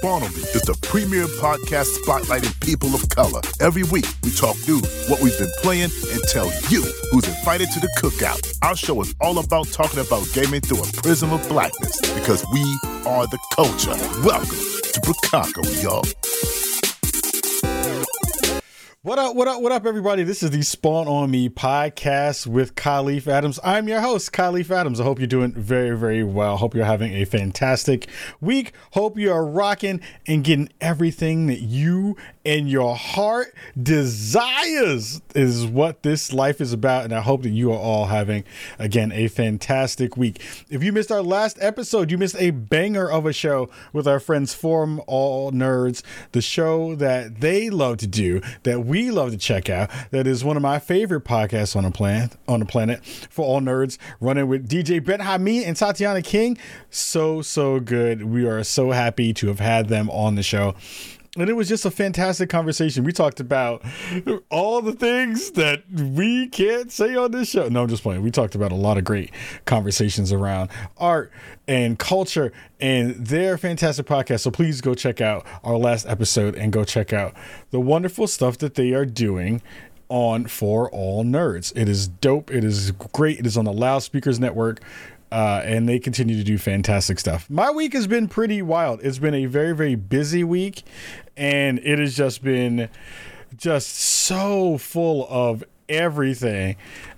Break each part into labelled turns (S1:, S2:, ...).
S1: Me is the premier podcast spotlighting people of color. Every week, we talk news, what we've been playing, and tell you who's invited to the cookout. Our show is all about talking about gaming through a prism of blackness because we are the culture. Welcome to Bukaka, y'all.
S2: What up, what up, what up, everybody? This is the Spawn on Me podcast with Kahlief Adams. I'm your host, Kahlief Adams. I hope you're doing very, very well. Hope you're having a fantastic week. Hope you are rocking and getting everything that you and your heart desires is what this life is about. And I hope that you are all having, again, a fantastic week. If you missed our last episode, you missed a banger of a show with our friends For All Nerds, the show that they love to do, that we love to check out. That is one of my favorite podcasts on the planet, on the planet for all nerds, running with DJ Benhameen and Tatiana King. So, so good. We are so happy to have had them on the show and it was just a fantastic conversation. We talked about all the things that we can't say on this show. No, I'm just playing. We talked about a lot of great conversations around art and culture, and they're fantastic podcast. So please go check out our last episode and go check out the wonderful stuff that they are doing on For All Nerds. It is dope. It is great. It is on the Loudspeakers Network uh, and they continue to do fantastic stuff. My week has been pretty wild. It's been a very, very busy week, and it has just been just so full of everything.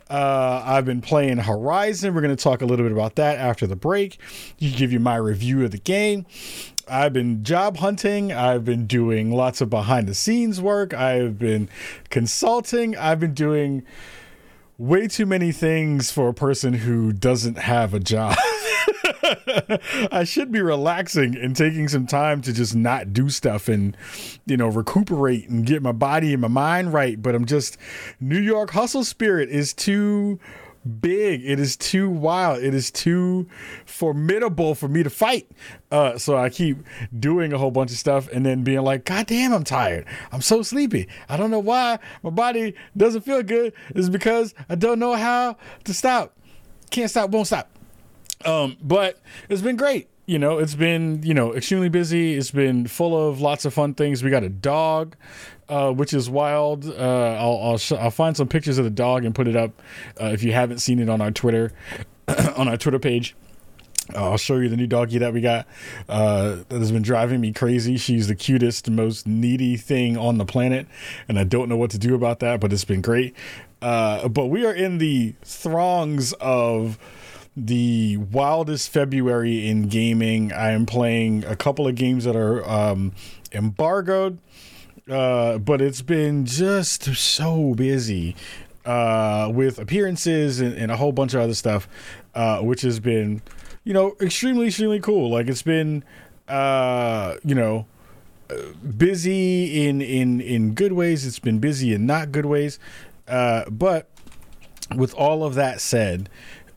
S2: Uh, I've been playing Horizon. We're going to talk a little bit about that after the break. You give you my review of the game. I've been job hunting. I've been doing lots of behind the scenes work. I've been consulting. I've been doing way too many things for a person who doesn't have a job. I should be relaxing and taking some time to just not do stuff and, you know, recuperate and get my body and my mind right. But I'm just, New York hustle spirit is too big. It is too wild. It is too formidable for me to fight. Uh, so I keep doing a whole bunch of stuff and then being like, God damn, I'm tired. I'm so sleepy. I don't know why my body doesn't feel good. It's because I don't know how to stop. Can't stop, won't stop. Um, but it's been great you know, it's been, you know, extremely busy. It's been full of lots of fun things. We got a dog, uh, which is wild. Uh, I'll I'll, sh- I'll, find some pictures of the dog and put it up uh, if you haven't seen it on our Twitter, on our Twitter page. I'll show you the new doggy that we got uh, that has been driving me crazy. She's the cutest, most needy thing on the planet, and I don't know what to do about that, but it's been great. Uh, but we are in the throngs of the wildest February in gaming. I am playing a couple of games that are um, embargoed, uh, but it's been just so busy uh, with appearances and, and, a whole bunch of other stuff, uh, which has been, you know, extremely, extremely cool. Like it's been, uh, you know, busy in in in good ways. It's been busy in not good ways, uh, but with all of that said,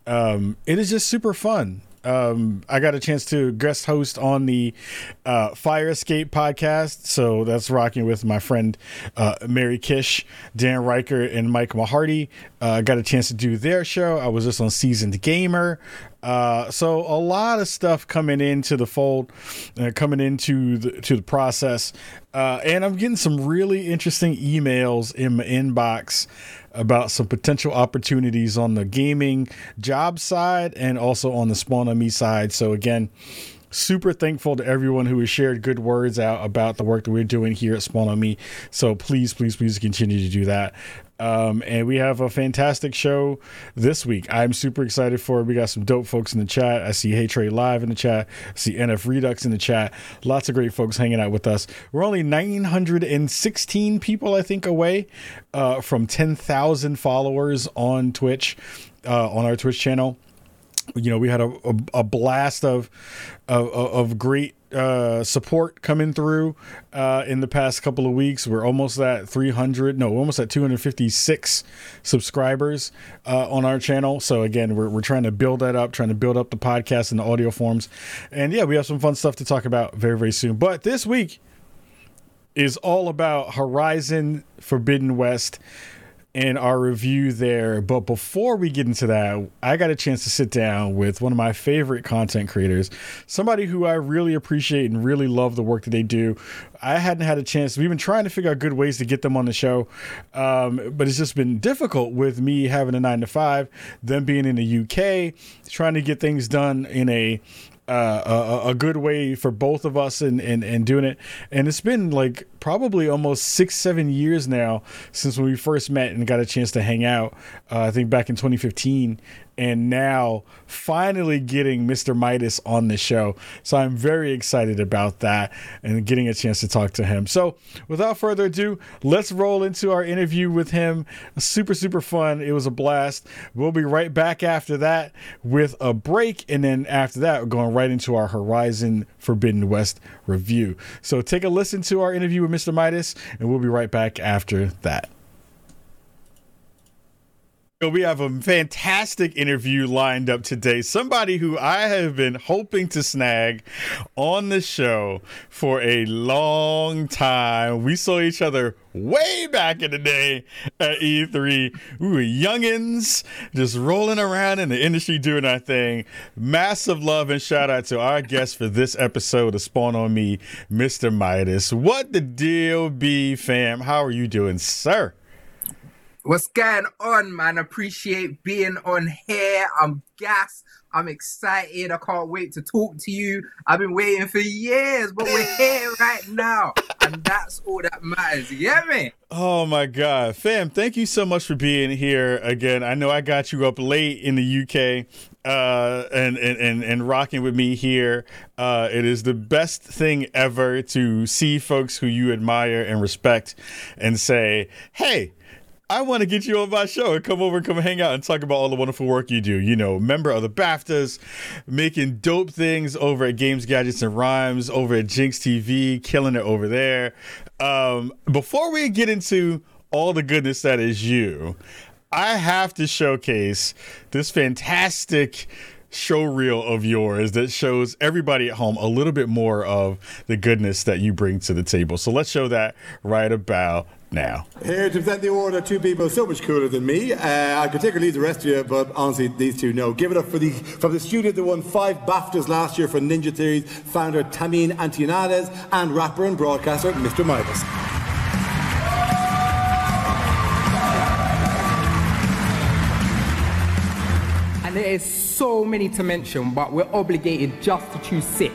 S2: um, it is just super fun. Um, I got a chance to guest host on the uh, Fire Escape podcast. So that's rocking with my friend uh, Mary Kish, Dan Ryckert, and Mike Mahardy. Uh, I got a chance to do their show. I was just on Seasoned Gamer. Uh, so a lot of stuff coming into the fold, uh, coming into the to the process, uh, and I'm getting some really interesting emails in my inbox about some potential opportunities on the gaming job side and also on the Spawn on Me side. So, again, super thankful to everyone who has shared good words out about the work that we're doing here at Spawn on Me. So, please, please, please continue to do that. Um, and we have a fantastic show this week. I'm super excited for it. We got some dope folks in the chat. I see Hey Trade Live in the chat. I see NF Redux in the chat. Lots of great folks hanging out with us. We're only 916 people, I think, away uh, from 10,000 followers on Twitch, uh, on our Twitch channel. You know, we had a, a, a blast of, of, of great uh, support coming through uh, in the past couple of weeks. We're almost at 300, no, almost at 256 subscribers uh, on our channel. So again, we're, we're trying to build that up, trying to build up the podcast and the audio forms. And yeah, we have some fun stuff to talk about very, very soon. But this week is all about Horizon Forbidden West. And our review there. But before we get into that, I got a chance to sit down with one of my favorite content creators, somebody who I really appreciate and really love the work that they do. I hadn't had a chance. We've been trying to figure out good ways to get them on the show, um, but it's just been difficult with me having a nine to five, them being in the UK, trying to get things done in a uh, a, a, good way for both of us and, doing it. And it's been like probably almost six, seven years now since when we first met and got a chance to hang out. Uh, I think back in 2015 and now finally getting Mr. Midas on the show. So I'm very excited about that and getting a chance to talk to him. So without further ado, let's roll into our interview with him. Super, super fun. It was a blast. We'll be right back after that with a break. And then after that, we're going right into our Horizon Forbidden West review. So take a listen to our interview with Mr. Midas, and we'll be right back after that. We have a fantastic interview lined up today. Somebody who I have been hoping to snag on the show for a long time. We saw each other way back in the day at E3. We were youngins, just rolling around in the industry doing our thing. Massive love and shout out to our guest for this episode of Spawn on Me, Mr. Midas. What the deal be, fam? How are you doing, sir?
S3: What's going on, man? Appreciate being on here. I'm gassed. I'm excited. I can't wait to talk to you. I've been waiting for years, but we're here right now. And that's all that matters. You get me?
S2: Oh my God. Fam, thank you so much for being here again. I know I got you up late in the UK uh, and, and, and, and rocking with me here. Uh, it is the best thing ever to see folks who you admire and respect and say, hey, I want to get you on my show and come over and come hang out and talk about all the wonderful work you do. You know, member of the BAFTAs, making dope things over at Games, Gadgets, and Rhymes, over at Jinx TV, killing it over there. Um, before we get into all the goodness that is you, I have to showcase this fantastic show reel of yours that shows everybody at home a little bit more of the goodness that you bring to the table. So let's show that right about now.
S4: Here to present the award are two people so much cooler than me. Uh, I could take or leave the rest of you, but honestly, these two know. Give it up for the from the studio that won five BAFTAs last year for Ninja Theory's, founder Tameem Antoniades, and rapper and broadcaster Mr. Midas.
S3: And there is so many to mention, but we're obligated just to choose six.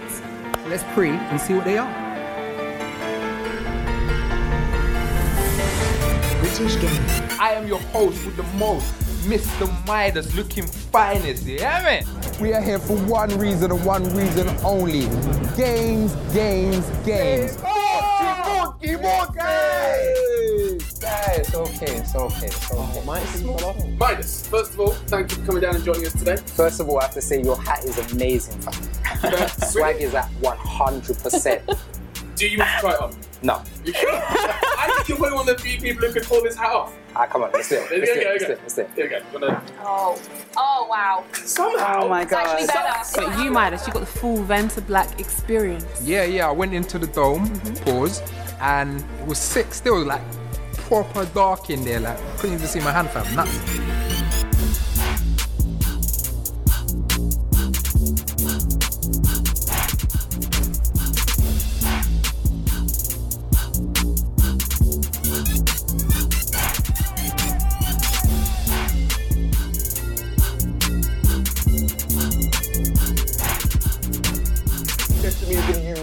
S3: So let's pre and see what they are.
S5: British Game.
S3: I am your host with the most, Mr. Midas, looking finest, yeah, man?
S6: We are here for one reason and one reason only. Games, games, games.
S3: Oh, Mookie, Mookie!
S6: Guys, okay, it's okay, it's okay.
S5: Midas,
S7: Midas, first of all, thank you for coming down and joining us today.
S6: First of all, I have to say your hat is amazing. fam. Swag is at 100%.
S7: Do you want to try it on?
S6: No.
S7: You sure? I think you're probably one of the few people who could pull this hat off.
S6: Ah, come on, let's do it.
S7: There
S6: Let's do
S7: go,
S6: it, let's do it, let's do it.
S7: There you go.
S8: Oh, oh wow.
S7: Somehow.
S5: Oh my
S8: It's actually better. It's
S9: But you, Midas, you got the full Vantablack experience.
S6: Yeah, yeah, I went into the dome, pause, and it was sick still, like proper dark in there, like couldn't even see my hand fam. Nuts.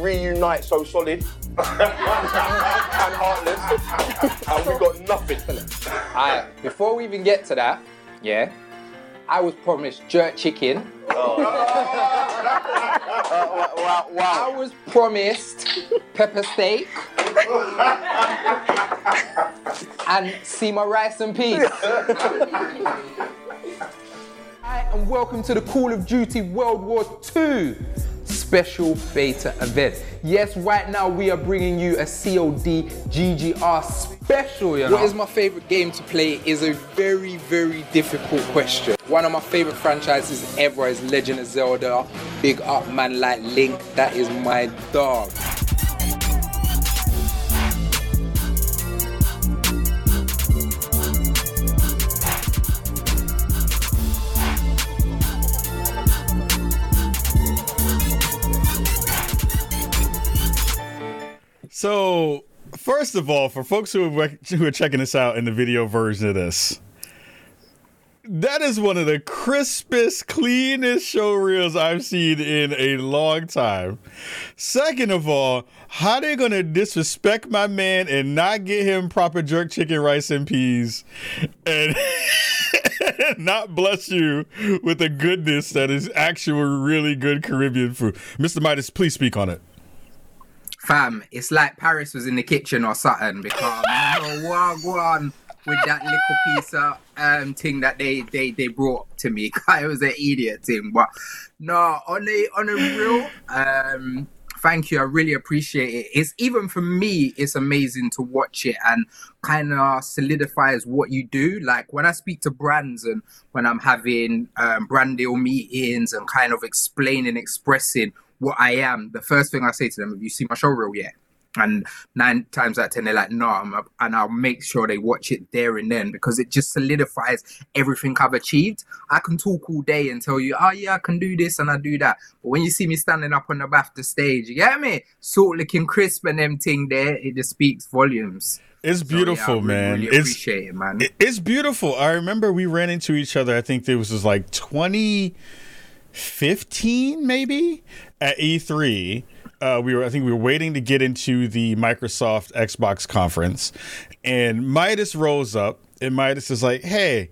S10: Reunite so solid and heartless, and we got nothing.
S6: Alright, before we even get to that, yeah, I was promised jerk chicken.
S10: Wow, wow.
S6: I was promised pepper steak and see my rice and peas. Hi, and welcome to the Call of Duty World War II special beta event. Yes, right now we are bringing you a COD GGR special. Oh, you know?
S3: What is my favorite game to play is a very, very difficult question. One of my favorite franchises ever is Legend of Zelda. Big up man like Link, that is my dog.
S2: So, first of all, for folks who are, who are checking this out in the video version of this, that is one of the crispest, cleanest show reels I've seen in a long time. Second of all, how they gonna disrespect my man and not get him proper jerk chicken, rice, and peas, and not bless you with the goodness that is actual, really good Caribbean food? Mr. Midas, please speak on it.
S3: Fam, it's like Paris was in the kitchen or something because know what with that little piece of um thing that they they they brought to me. it was an idiot thing, but no, on a on a real um thank you. I really appreciate it. It's even for me, it's amazing to watch it and kind of solidifies what you do. Like when I speak to brands and when I'm having um, brand deal meetings and kind of explaining, expressing what I am, the first thing I say to them, have you seen my show reel yet? And nine times out of ten, they're like, no, I'm a, and I'll make sure they watch it there and then because it just solidifies everything I've achieved. I can talk all day and tell you, oh yeah, I can do this and I do that. But when you see me standing up on the BAFTA stage, you get me? Sort looking crisp and them thing there, it just speaks volumes.
S2: It's beautiful,
S3: so, yeah,
S2: man.
S3: Really
S2: it's
S3: appreciate it, man.
S2: it's beautiful. I remember we ran into each other. I think it was just like 2015, maybe at E3. Uh, we were, I think, we were waiting to get into the Microsoft Xbox conference, and Midas rolls up, and Midas is like, "Hey."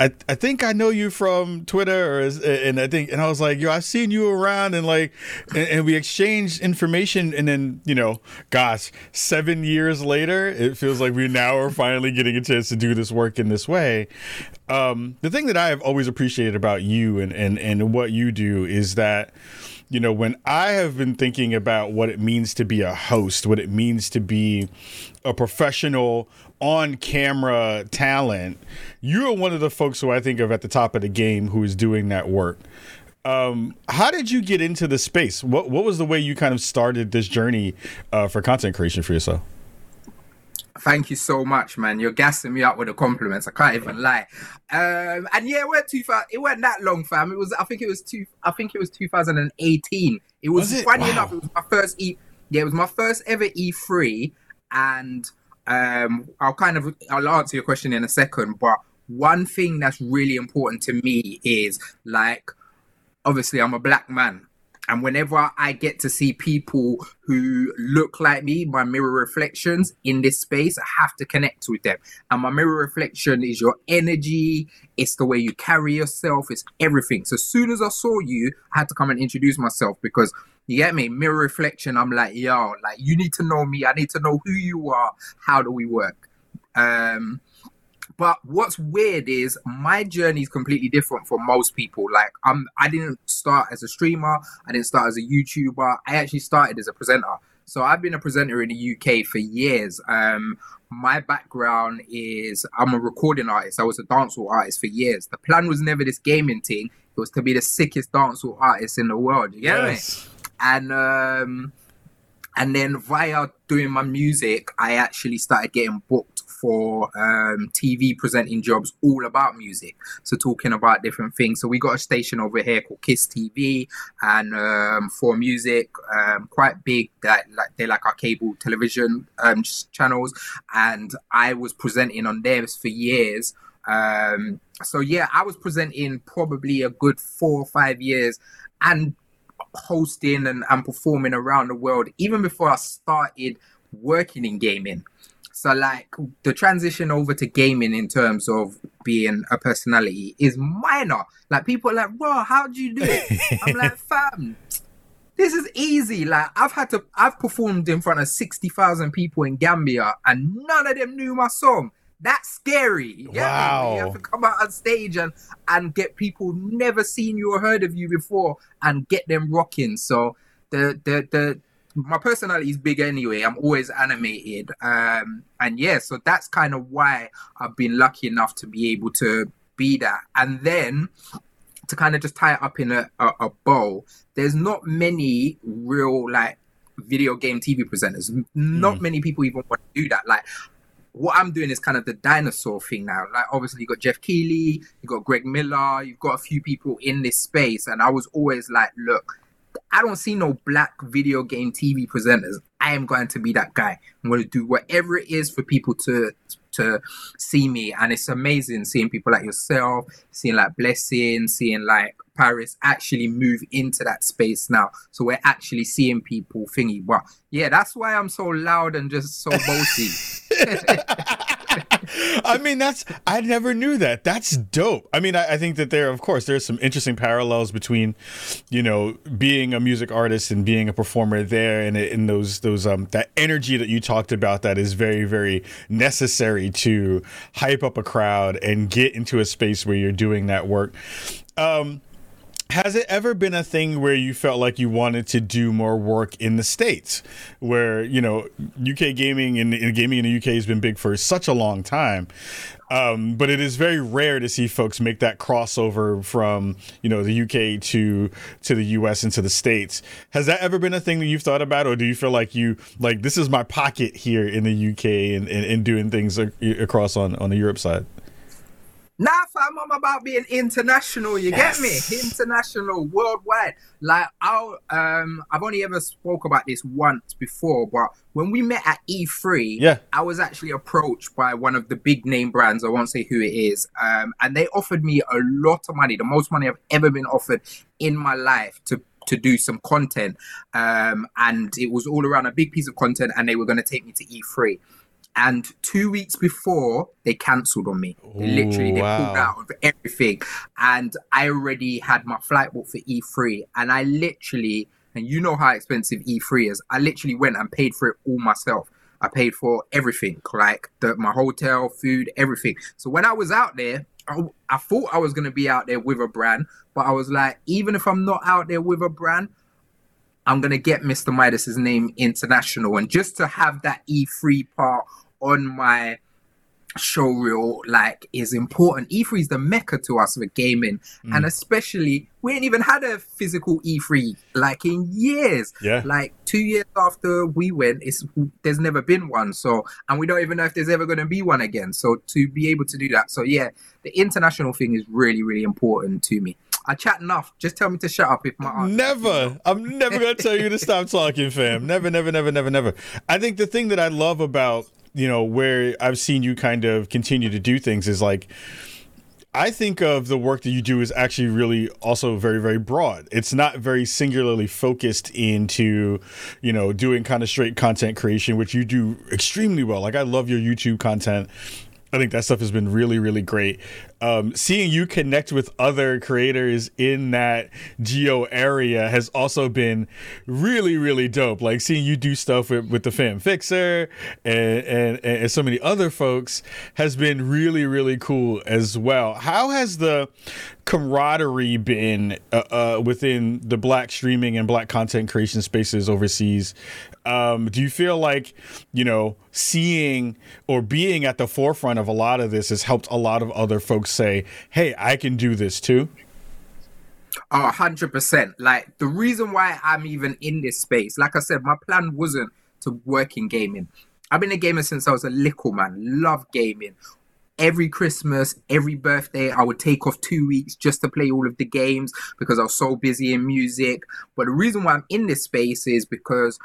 S2: I, I think I know you from Twitter, or and I think, and I was like, yo, I've seen you around, and like, and, and we exchanged information, and then, you know, gosh, seven years later, it feels like we now are finally getting a chance to do this work in this way. Um, the thing that I have always appreciated about you and and and what you do is that you know, when I have been thinking about what it means to be a host, what it means to be a professional on camera talent, you're one of the folks who I think of at the top of the game who is doing that work. Um, how did you get into the space? What what was the way you kind of started this journey uh, for content creation for yourself?
S3: Thank you so much, man. You're gassing me up with the compliments. I can't even lie. Um, and yeah, it went too far. It went that long, fam. It was. I think it was two. I think it was 2018. It was,
S2: Was it?
S3: funny
S2: Wow.
S3: enough. It was my first E. Yeah, it was my first ever E3, and um, I'll kind of I'll answer your question in a second. But one thing that's really important to me is like, obviously, I'm a black man. And whenever I get to see people who look like me, my mirror reflections in this space, I have to connect with them. And my mirror reflection is your energy, it's the way you carry yourself, it's everything. So as soon as I saw you, I had to come and introduce myself because you get me? Mirror reflection, I'm like, yo, like you need to know me, I need to know who you are, how do we work? Um but what's weird is my journey is completely different from most people. Like I'm, I didn't start as a streamer. I didn't start as a YouTuber. I actually started as a presenter. So I've been a presenter in the UK for years. Um, my background is I'm a recording artist. I was a dancehall artist for years. The plan was never this gaming thing. It was to be the sickest dancehall artist in the world. You get me? And um, and then via doing my music, I actually started getting booked for um, TV presenting jobs all about music. So talking about different things. So we got a station over here called Kiss TV, and um, for music, um, quite big. That like they're like our cable television um, channels, and I was presenting on theirs for years. Um, so yeah, I was presenting probably a good four or five years, and hosting and, and performing around the world even before I started working in gaming. So like the transition over to gaming in terms of being a personality is minor. Like people are like, bro, how do you do it? I'm like, fam, this is easy. Like I've had to I've performed in front of sixty thousand people in Gambia and none of them knew my song. That's scary. Me?
S2: Wow.
S3: You have to come out on stage and and get people never seen you or heard of you before and get them rocking. So the the the my personality is big anyway. I'm always animated. Um and yeah, so that's kind of why I've been lucky enough to be able to be that. And then to kind of just tie it up in a, a, a bow, there's not many real like video game TV presenters. Not many people even want to do that. Like what I'm doing is kind of the dinosaur thing now. Like obviously you got Geoff Keighley, you got Greg Miller, you've got a few people in this space, and I was always like, look, I don't see no black video game TV presenters. I am going to be that guy. I'm going to do whatever it is for people to to see me, and it's amazing seeing people like yourself, seeing like Blessing, seeing like Paris actually move into that space now. So we're actually seeing people thingy. But yeah, that's why I'm so loud and just so bossy.
S2: I mean, that's I never knew that. That's dope. I mean, I, I, think that there, of course, there's some interesting parallels between, you know, being a music artist and being a performer there, and in those those um that energy that you talked about that is very very necessary to hype up a crowd and get into a space where you're doing that work. Um, has it ever been a thing where you felt like you wanted to do more work in the states, where you know UK gaming and, and gaming in the UK has been big for such a long time, um, but it is very rare to see folks make that crossover from you know the UK to to the US and to the states. Has that ever been a thing that you've thought about, or do you feel like you like this is my pocket here in the UK and, and, and doing things across on on the Europe side?
S3: Nah, fam, I'm about being international. You yes. get me? International, worldwide. Like, i um, I've only ever spoke about this once before, but when we met at E3,
S2: yeah,
S3: I was actually approached by one of the big name brands. I won't say who it is, um, and they offered me a lot of money, the most money I've ever been offered in my life to to do some content. Um, and it was all around a big piece of content, and they were going to take me to E3. And two weeks before, they cancelled on me. They literally they wow. pulled out of everything. And I already had my flight booked for E3. And I literally, and you know how expensive E3 is, I literally went and paid for it all myself. I paid for everything, like the, my hotel, food, everything. So when I was out there, I, I thought I was going to be out there with a brand, but I was like, even if I'm not out there with a brand, I'm gonna get Mr. Midas's name international, and just to have that E3 part on my show reel like is important. E3 is the mecca to us for gaming, mm. and especially we ain't even had a physical E3 like in years.
S2: Yeah,
S3: like two years after we went, it's there's never been one. So, and we don't even know if there's ever going to be one again. So to be able to do that, so yeah, the international thing is really really important to me. I chat enough. Just tell me to shut up if my.
S2: Never. I'm never gonna tell you to stop talking, fam. Never, never, never, never, never. I think the thing that I love about you know where I've seen you kind of continue to do things is like I think of the work that you do is actually really also very, very broad. It's not very singularly focused into, you know, doing kind of straight content creation, which you do extremely well. Like I love your YouTube content. I think that stuff has been really, really great um, seeing you connect with other creators in that geo area has also been really, really dope. Like seeing you do stuff with, with the Fan Fixer and, and, and so many other folks has been really, really cool as well. How has the camaraderie been uh, uh, within the black streaming and black content creation spaces overseas? Um, do you feel like, you know, seeing or being at the forefront of a lot of this has helped a lot of other folks say, hey, I can do this too?
S3: Oh, 100%. Like, the reason why I'm even in this space, like I said, my plan wasn't to work in gaming. I've been a gamer since I was a little man. Love gaming. Every Christmas, every birthday, I would take off two weeks just to play all of the games because I was so busy in music. But the reason why I'm in this space is because,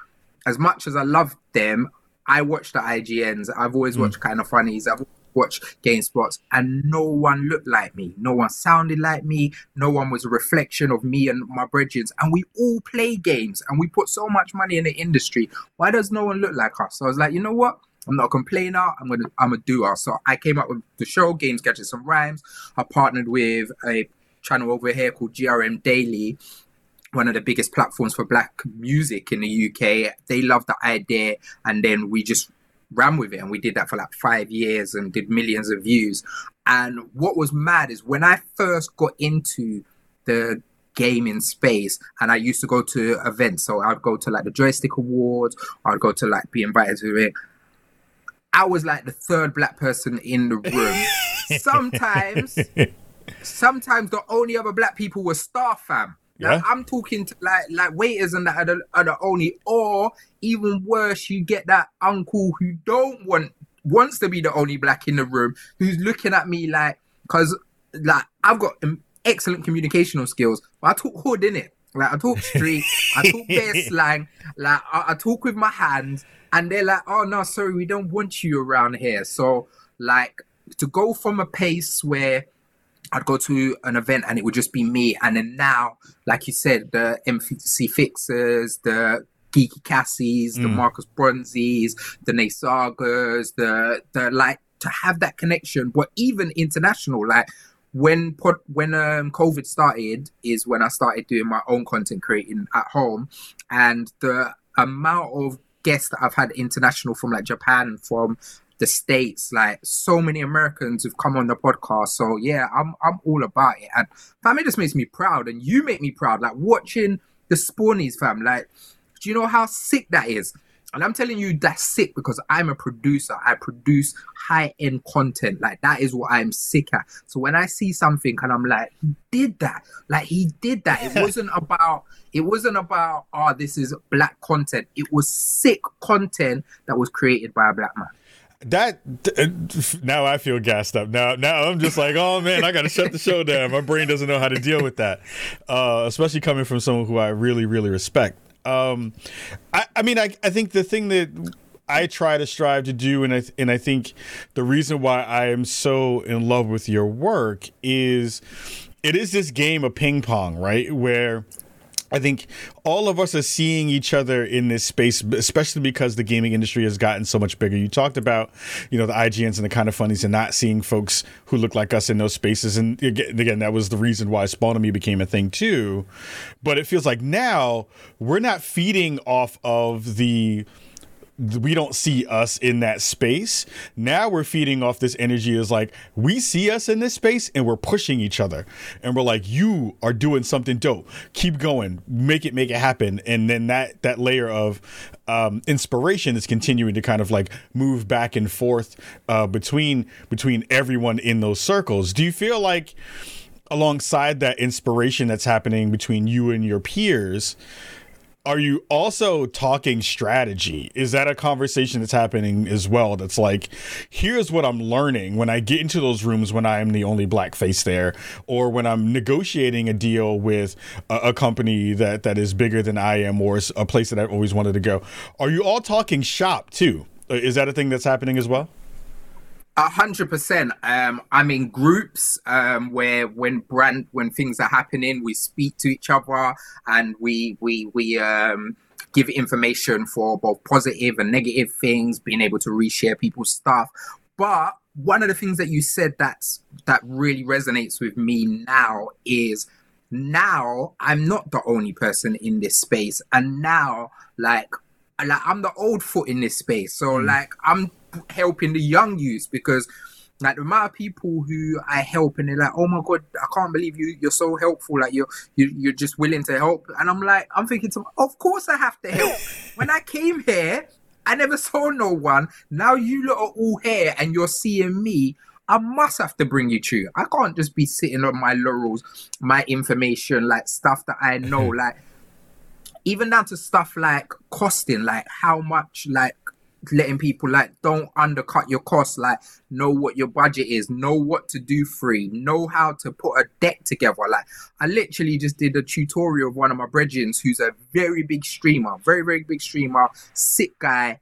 S3: as much as I love them, I watch the IGNs. I've always mm. watched Kinda Funnys. I've watch GameSpots, and no one looked like me. No one sounded like me. No one was a reflection of me and my brethren. And we all play games, and we put so much money in the industry. Why does no one look like us? So I was like, you know what? I'm not a complainer. I'm gonna I'm a doer. So I came up with the show, Games Gadgets Some Rhymes. I partnered with a channel over here called GRM Daily, one of the biggest platforms for black music in the UK. They loved the idea, and then we just ran with it and we did that for like five years and did millions of views. And what was mad is when i first got into the gaming space and i used to go to events. So i'd go to like the joystick awards i'd go to like be invited to it. I was like the third black person in the room. Sometimes sometimes the only other black people were star fam yeah. I'm talking to like like waiters and that are the, are the only, or even worse, you get that uncle who don't want wants to be the only black in the room, who's looking at me like, because like I've got excellent communicational skills, but I talk hood in it. Like I talk street, I talk bare slang, like I, I talk with my hands, and they're like, "Oh no, sorry, we don't want you around here." So like to go from a pace where I'd go to an event and it would just be me, and then now, like you said, the MC Fixers, the Geeky Cassies, the
S2: Mm.
S3: Marcus Bronzes, the Nate Sagas, the the like to have that connection, but even international, like when pod, when um COVID started is when I started doing my own content creating at home, and the amount of guests that I've had international from like Japan, from the states, like so many Americans who've come on the podcast. So yeah, I'm I'm all about it, and fam, it just makes me proud, and you make me proud. Like watching the Spawnies, fam. Like, do you know how sick that is? And I'm telling you, that's sick because I'm a producer. I produce high end content. Like, that is what I'm sick at. So when I see something and I'm like, he did that. Like, he did that. It wasn't about, it wasn't about, oh, this is black content. It was sick content that was created by a black man.
S2: That now I feel gassed up. Now, now I'm just like, oh man, I got to shut the show down. My brain doesn't know how to deal with that, uh, especially coming from someone who I really, really respect. Um, I, I mean, I, I think the thing that I try to strive to do, and I and I think the reason why I am so in love with your work is it is this game of ping pong, right? Where I think all of us are seeing each other in this space, especially because the gaming industry has gotten so much bigger. You talked about, you know, the IGNs and the Kinda Funnys and not seeing folks who look like us in those spaces. And again, that was the reason why Spawn Me became a thing too. But it feels like now we're not feeding off of the we don't see us in that space. Now we're feeding off this energy is like we see us in this space and we're pushing each other. And we're like you are doing something dope. Keep going. Make it make it happen. And then that that layer of um, inspiration is continuing to kind of like move back and forth uh, between between everyone in those circles. Do you feel like alongside that inspiration that's happening between you and your peers are you also talking strategy? Is that a conversation that's happening as well? That's like, here's what I'm learning when I get into those rooms when I am the only black face there, or when I'm negotiating a deal with a, a company that that is bigger than I am, or a place that I've always wanted to go. Are you all talking shop too? Uh, Is that a thing that's happening as well?
S3: A hundred percent. Um, I'm in groups um, where when brand when things are happening, we speak to each other and we we we um, give information for both positive and negative things, being able to reshare people's stuff. But one of the things that you said that's that really resonates with me now is now I'm not the only person in this space, and now like like I'm the old foot in this space. So like I'm helping the young youths because like the amount of people who I help and they're like, oh my god, I can't believe you you're so helpful. Like you're you, you're just willing to help. And I'm like, I'm thinking to of course I have to help. when I came here, I never saw no one. Now you lot are all here and you're seeing me. I must have to bring you to. I can't just be sitting on my laurels, my information, like stuff that I know, like even down to stuff like costing, like how much, like letting people like don't undercut your costs, like know what your budget is, know what to do free, know how to put a deck together. Like I literally just did a tutorial of one of my brethrens who's a very big streamer, very, very big streamer, sick guy.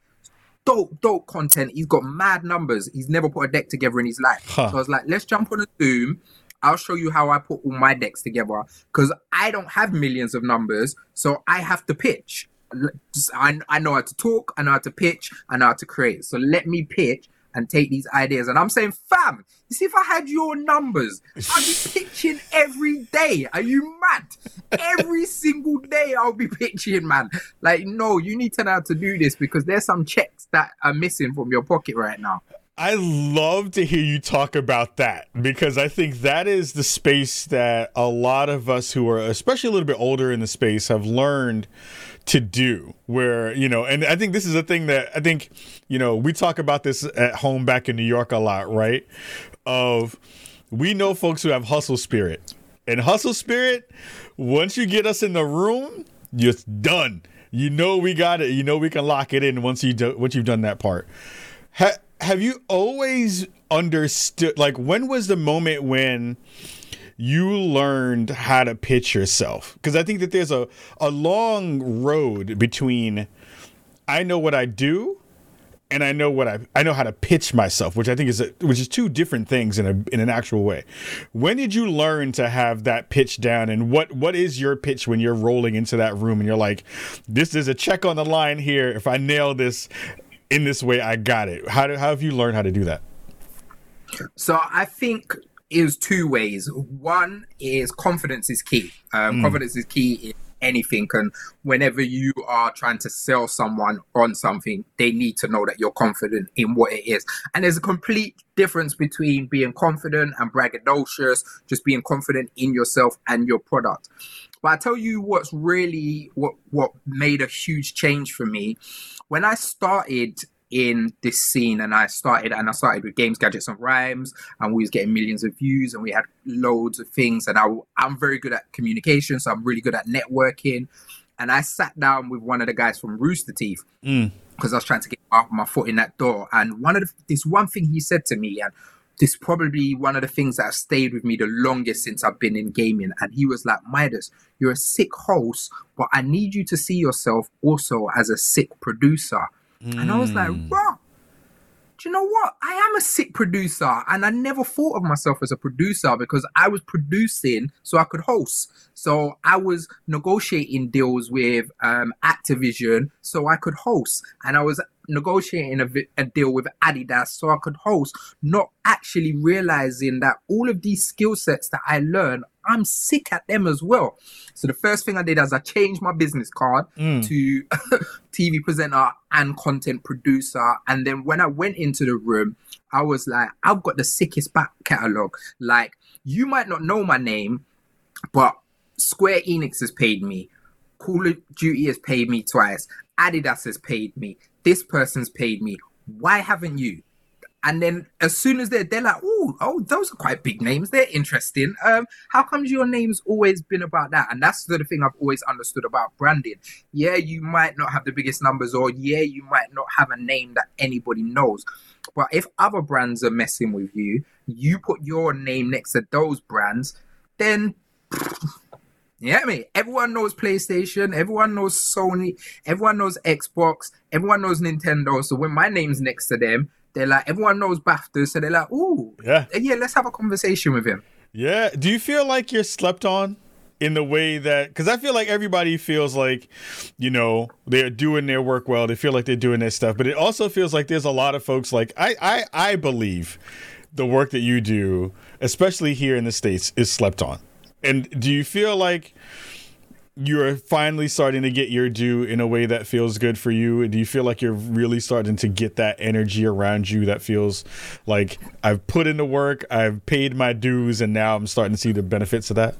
S3: Dope, dope content. He's got mad numbers. He's never put a deck together in his life.
S2: Huh.
S3: So I was like, let's jump on a Zoom. I'll show you how I put all my decks together because I don't have millions of numbers, so I have to pitch. Just- I, I know how to talk, I know how to pitch, I know how to create. So let me pitch and take these ideas. And I'm saying, fam, you see, if I had your numbers, I'd be pitching every day. Are you mad? Every single day I'll be pitching, man. Like, no, you need to know how to do this because there's some checks that are missing from your pocket right now.
S2: I love to hear you talk about that because I think that is the space that a lot of us who are, especially a little bit older in the space, have learned to do. Where, you know, and I think this is a thing that I think, you know, we talk about this at home back in New York a lot, right? Of we know folks who have hustle spirit. And hustle spirit, once you get us in the room, it's done. You know we got it. You know we can lock it in once you do, once you've done that part. Ha- have you always understood like when was the moment when you learned how to pitch yourself? Because I think that there's a, a long road between I know what I do and I know what I I know how to pitch myself, which I think is a, which is two different things in a in an actual way. When did you learn to have that pitch down, and what what is your pitch when you're rolling into that room and you're like, this is a check on the line here. If I nail this in this way, I got it. How do, how have you learned how to do that?
S3: So I think is two ways. One is confidence is key. Um,
S2: Mm.
S3: Confidence is key in anything, and whenever you are trying to sell someone on something, they need to know that you're confident in what it is. And there's a complete difference between being confident and braggadocious, just being confident in yourself and your product. But I tell you what's really what what made a huge change for me when I started in this scene and I started and I started with games, gadgets and rhymes and we was getting millions of views and we had loads of things and I, I'm very good at communication so I'm really good at networking and I sat down with one of the guys from Rooster Teeth
S2: Mm.
S3: because I was trying to get my, my foot in that door and one of the, this one thing he said to me and this probably one of the things that have stayed with me the longest since I've been in gaming. And he was like, Midas, you're a sick host, but I need you to see yourself also as a sick producer. And I was like, "What? do you know what? I am a sick producer, and I never thought of myself as a producer because I was producing so I could host. So I was negotiating deals with um, Activision so I could host, and I was negotiating a, vi- a deal with Adidas so I could host, not actually realizing that all of these skill sets that I learned, I'm sick at them as well. So the first thing I did is I changed my business card
S2: Mm.
S3: to TV presenter and content producer. And then when I went into the room, I was like, I've got the sickest back catalog. Like, you might not know my name, but Square Enix has paid me. Call of Duty has paid me twice. Adidas has paid me. This person's paid me. Why haven't you? And then as soon as they're they're like, oh, oh, those are quite big names. They're interesting. Um, how comes your name's always been about that? And that's the thing I've always understood about branding. Yeah, you might not have the biggest numbers, or yeah, you might not have a name that anybody knows. But if other brands are messing with you, you put your name next to those brands, then get me? Everyone knows PlayStation, everyone knows Sony, everyone knows Xbox, everyone knows Nintendo. So when my name's next to them, they're like, everyone knows BAFTA. So they're like, ooh,
S2: Yeah.
S3: Uh, yeah, let's have a conversation with him.
S2: Yeah. Do you feel like you're slept on in the way that? Because I feel like everybody feels like, you know, they're doing their work well. They feel like they're doing their stuff, but it also feels like there's a lot of folks like I I I believe the work that you do, especially here in the states, is slept on. And do you feel like? You're finally starting to get your due in a way that feels good for you. Do you feel like you're really starting to get that energy around you that feels like I've put in the work, I've paid my dues, and now I'm starting to see the benefits of that?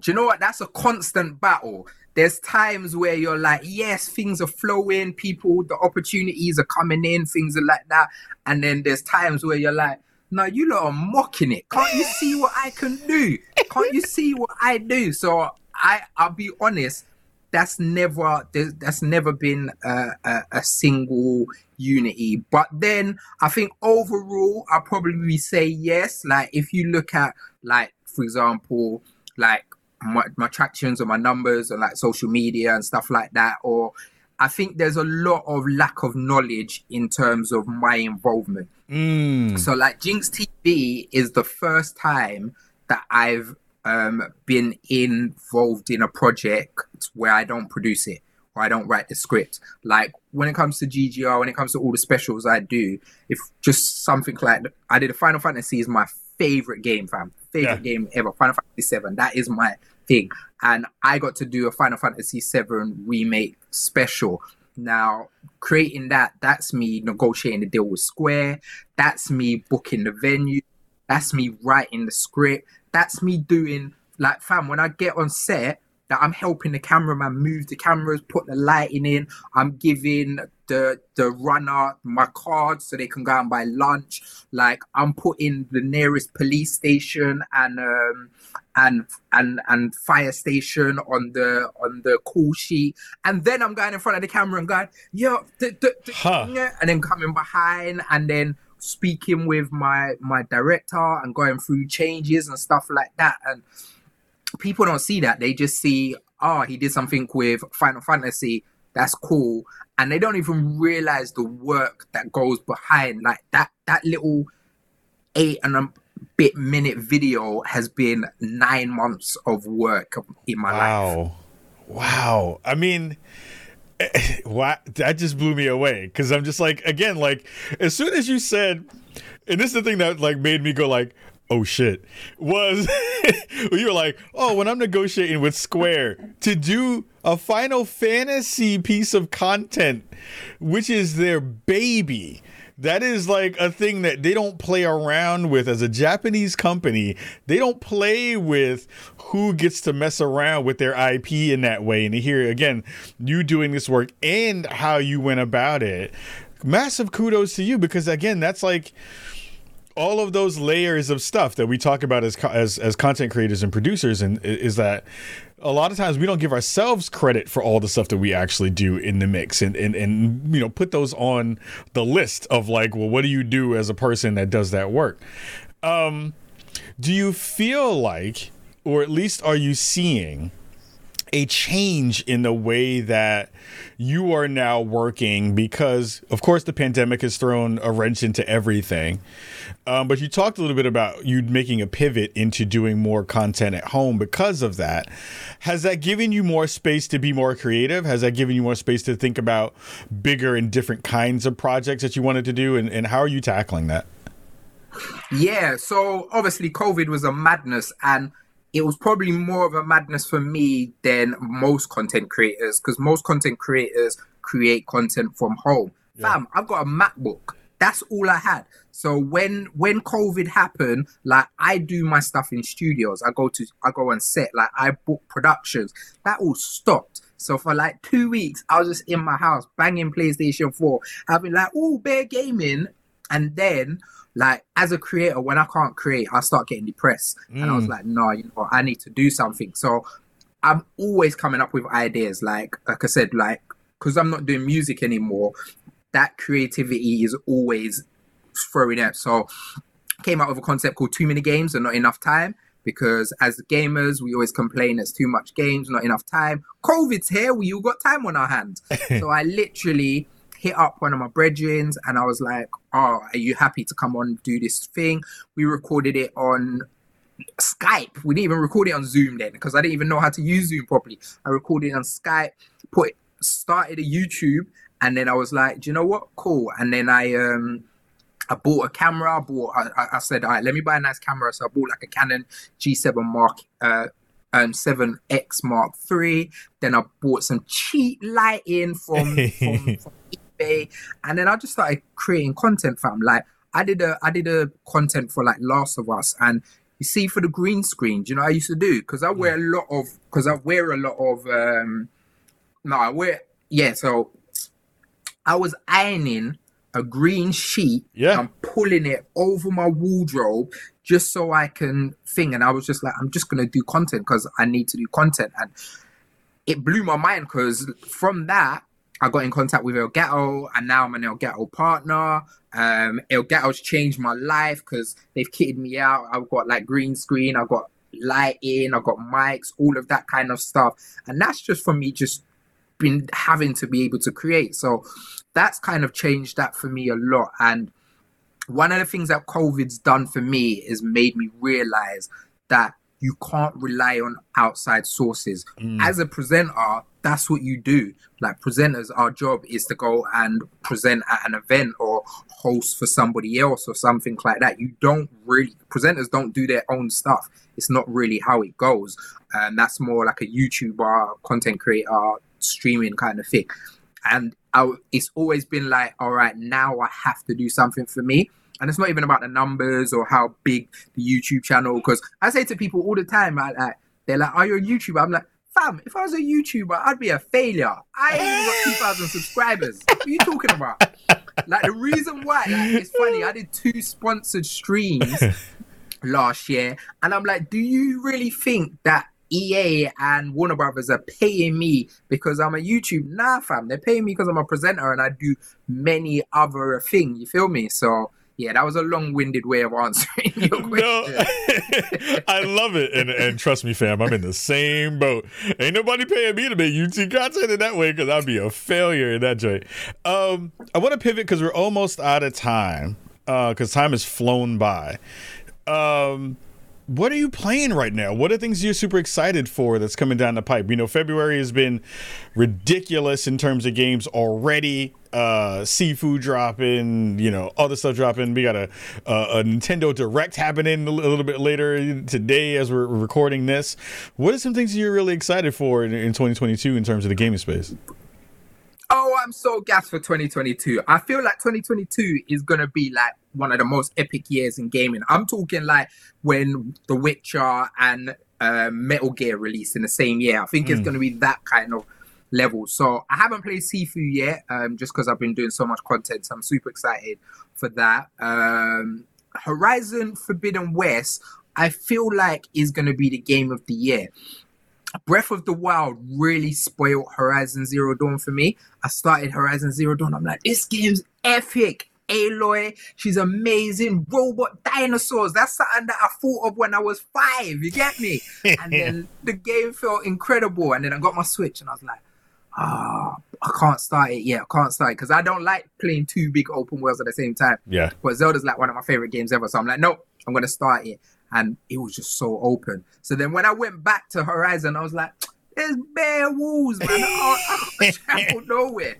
S3: Do you know what? That's a constant battle. There's times where you're like, yes, things are flowing, people, the opportunities are coming in, things are like that. And then there's times where you're like, no, you lot are mocking it. Can't you see what I can do? Can't you see what I do? So I, I'll be honest, that's never that's never been a, a, a single unity. But then I think overall, I'll probably say yes. Like if you look at like for example, like my, my tractions or my numbers on like social media and stuff like that, or I think there's a lot of lack of knowledge in terms of my involvement.
S2: Mm.
S3: So like Jinx TV is the first time that I've um, been involved in a project where I don't produce it or I don't write the script. Like when it comes to GGR, when it comes to all the specials I do, if just something like I did a Final Fantasy is my favorite game, fam. Favorite game ever. Final Fantasy Seven. That is my thing. And I got to do a Final Fantasy Seven remake special. Now, creating that, that's me negotiating the deal with Square. That's me booking the venue. That's me writing the script. That's me doing like fam. When I get on set, that I'm helping the cameraman move the cameras, put the lighting in. I'm giving the the runner my card so they can go and buy lunch. Like I'm putting the nearest police station and um and and and fire station on the on the call sheet, and then I'm going in front of the camera and going, yo, d- d- d-
S2: Huh.
S3: yeah, and then coming behind, and then speaking with my my director and going through changes and stuff like that. And people don't see that; they just see, oh, he did something with Final Fantasy. That's cool, and they don't even realize the work that goes behind like that. That little eight and a bit minute video has been nine months of work in my life.
S2: Wow. Wow. I mean, that just blew me away because I'm just like, again, like, as soon as you said, and this is the thing that like made me go like, oh shit, was you were like, oh, when I'm negotiating with Square to do a Final Fantasy piece of content, which is their baby that is like a thing that they don't play around with as a Japanese company. They don't play with who gets to mess around with their IP in that way. And here again, you doing this work and how you went about it. Massive kudos to you because again, that's like all of those layers of stuff that we talk about as as as content creators and producers and is that a lot of times we don't give ourselves credit for all the stuff that we actually do in the mix and, and, and you know put those on the list of like well what do you do as a person that does that work? Um, do you feel like or at least are you seeing a change in the way that you are now working because of course the pandemic has thrown a wrench into everything um, but you talked a little bit about you making a pivot into doing more content at home because of that. Has that given you more space to be more creative? Has that given you more space to think about bigger and different kinds of projects that you wanted to do? And, and how are you tackling that?
S3: Yeah, so obviously COVID was a madness and it was probably more of a madness for me than most content creators because most content creators create content from home. Yeah. Fam, I've got a MacBook. That's all I had. So when when COVID happened, like I do my stuff in studios. I go to I go on set. Like I book productions. That all stopped. So for like two weeks, I was just in my house banging PlayStation 4, having like all bare gaming. And then like as a creator, when I can't create, I start getting depressed. Mm. And I was mm. like, no, you know, I need to do something. So I'm always coming up with ideas. Like like I said, like because I'm not doing music anymore, that creativity is always throwing out. So came out with a concept called too many games and not enough time because as gamers we always complain there's too much games not enough time covid's here we all got time on our hands so i literally hit up one of my brethren and i was like oh are you happy to come on do this thing we recorded it on skype we didn't even record it on zoom then because i didn't even know how to use zoom properly i recorded on skype put started a youtube and then I was like, do you know what? Cool. And then I um I bought a camera. I bought. I, I said, all right, let me buy a nice camera. So I bought like a Canon G7 Mark uh um 7X Mark 3 Then I bought some cheap lighting from, from, from eBay, and then I just started creating content. Fam, like I did a I did a content for like Last of Us, and you see for the green screen. Do you know I used to do? Because I wear a lot of because I wear a lot of um no I wear yeah so I was ironing a green sheet
S2: yeah.
S3: and pulling it over my wardrobe just so I can thing. And I was just like, I'm just gonna do content because I need to do content. And it blew my mind because from that I got in contact with Elgato and now I'm an Elgato partner. Um, Elgato's changed my life because they've kitted me out. I've got like green screen, I've got lighting, I've got mics, all of that kind of stuff. And that's just for me just been having to be able to create. So that's kind of changed that for me a lot. And one of the things that COVID's done for me is made me realize that you can't rely on outside sources. Mm. As a presenter, that's what you do. Like presenters, our job is to go and present at an event or host for somebody else or something like that. You don't really presenters don't do their own stuff. It's not really how it goes. And that's more like a YouTuber, content creator, streaming kind of thing. And I, it's always been like, all right, now I have to do something for me. And it's not even about the numbers or how big the YouTube channel. Because I say to people all the time, right, like they're like, "Are you a YouTuber?" I'm like, "Fam, if I was a YouTuber, I'd be a failure. I ain't got 2,000 subscribers. What are you talking about?" Like the reason why, like, it's funny. I did two sponsored streams last year, and I'm like, "Do you really think that EA and Warner Brothers are paying me because I'm a YouTube. Nah, fam, they're paying me because I'm a presenter and I do many other things. You feel me? So Yeah, that was a long-winded way of answering your question.
S2: No, I love it, and and trust me, fam, I'm in the same boat. Ain't nobody paying me to make YouTube content in that way because I'd be a failure in that joint. Um, I want to pivot because we're almost out of time because time has flown by. Um, what are you playing right now? What are things you're super excited for that's coming down the pipe? You know, February has been ridiculous in terms of games already. Uh, Sifu dropping, you know, other stuff dropping. We got a, a, a Nintendo Direct happening a little bit later today as we're recording this. What are some things you're really excited for in, in 2022 in terms of the gaming space?
S3: Oh, I'm so gassed for 2022. I feel like 2022 is gonna be like one of the most epic years in gaming. I'm talking like when The Witcher and uh, Metal Gear released in the same year. I think it's
S2: Mm.
S3: gonna be that kind of level. So I haven't played Sifu yet, um, just because I've been doing so much content. So I'm super excited for that. Um, Horizon Forbidden West, I feel like is gonna be the game of the year. Breath of the Wild really spoiled Horizon Zero Dawn for me. I started Horizon Zero Dawn. I'm like, this game's epic. Aloy, she's amazing. Robot dinosaurs. That's something that I thought of when I was five. You get me? And then the game felt incredible. And then I got my Switch and I was like, ah, I can't start it yet. I can't start it because I don't like playing two big open worlds at the same time.
S2: Yeah.
S3: But Zelda's like one of my favorite games ever. So I'm like, no, I'm gonna start it. And it was just so open. So then when I went back to Horizon, I was like, there's bare walls, man. I can't, I can't travel nowhere.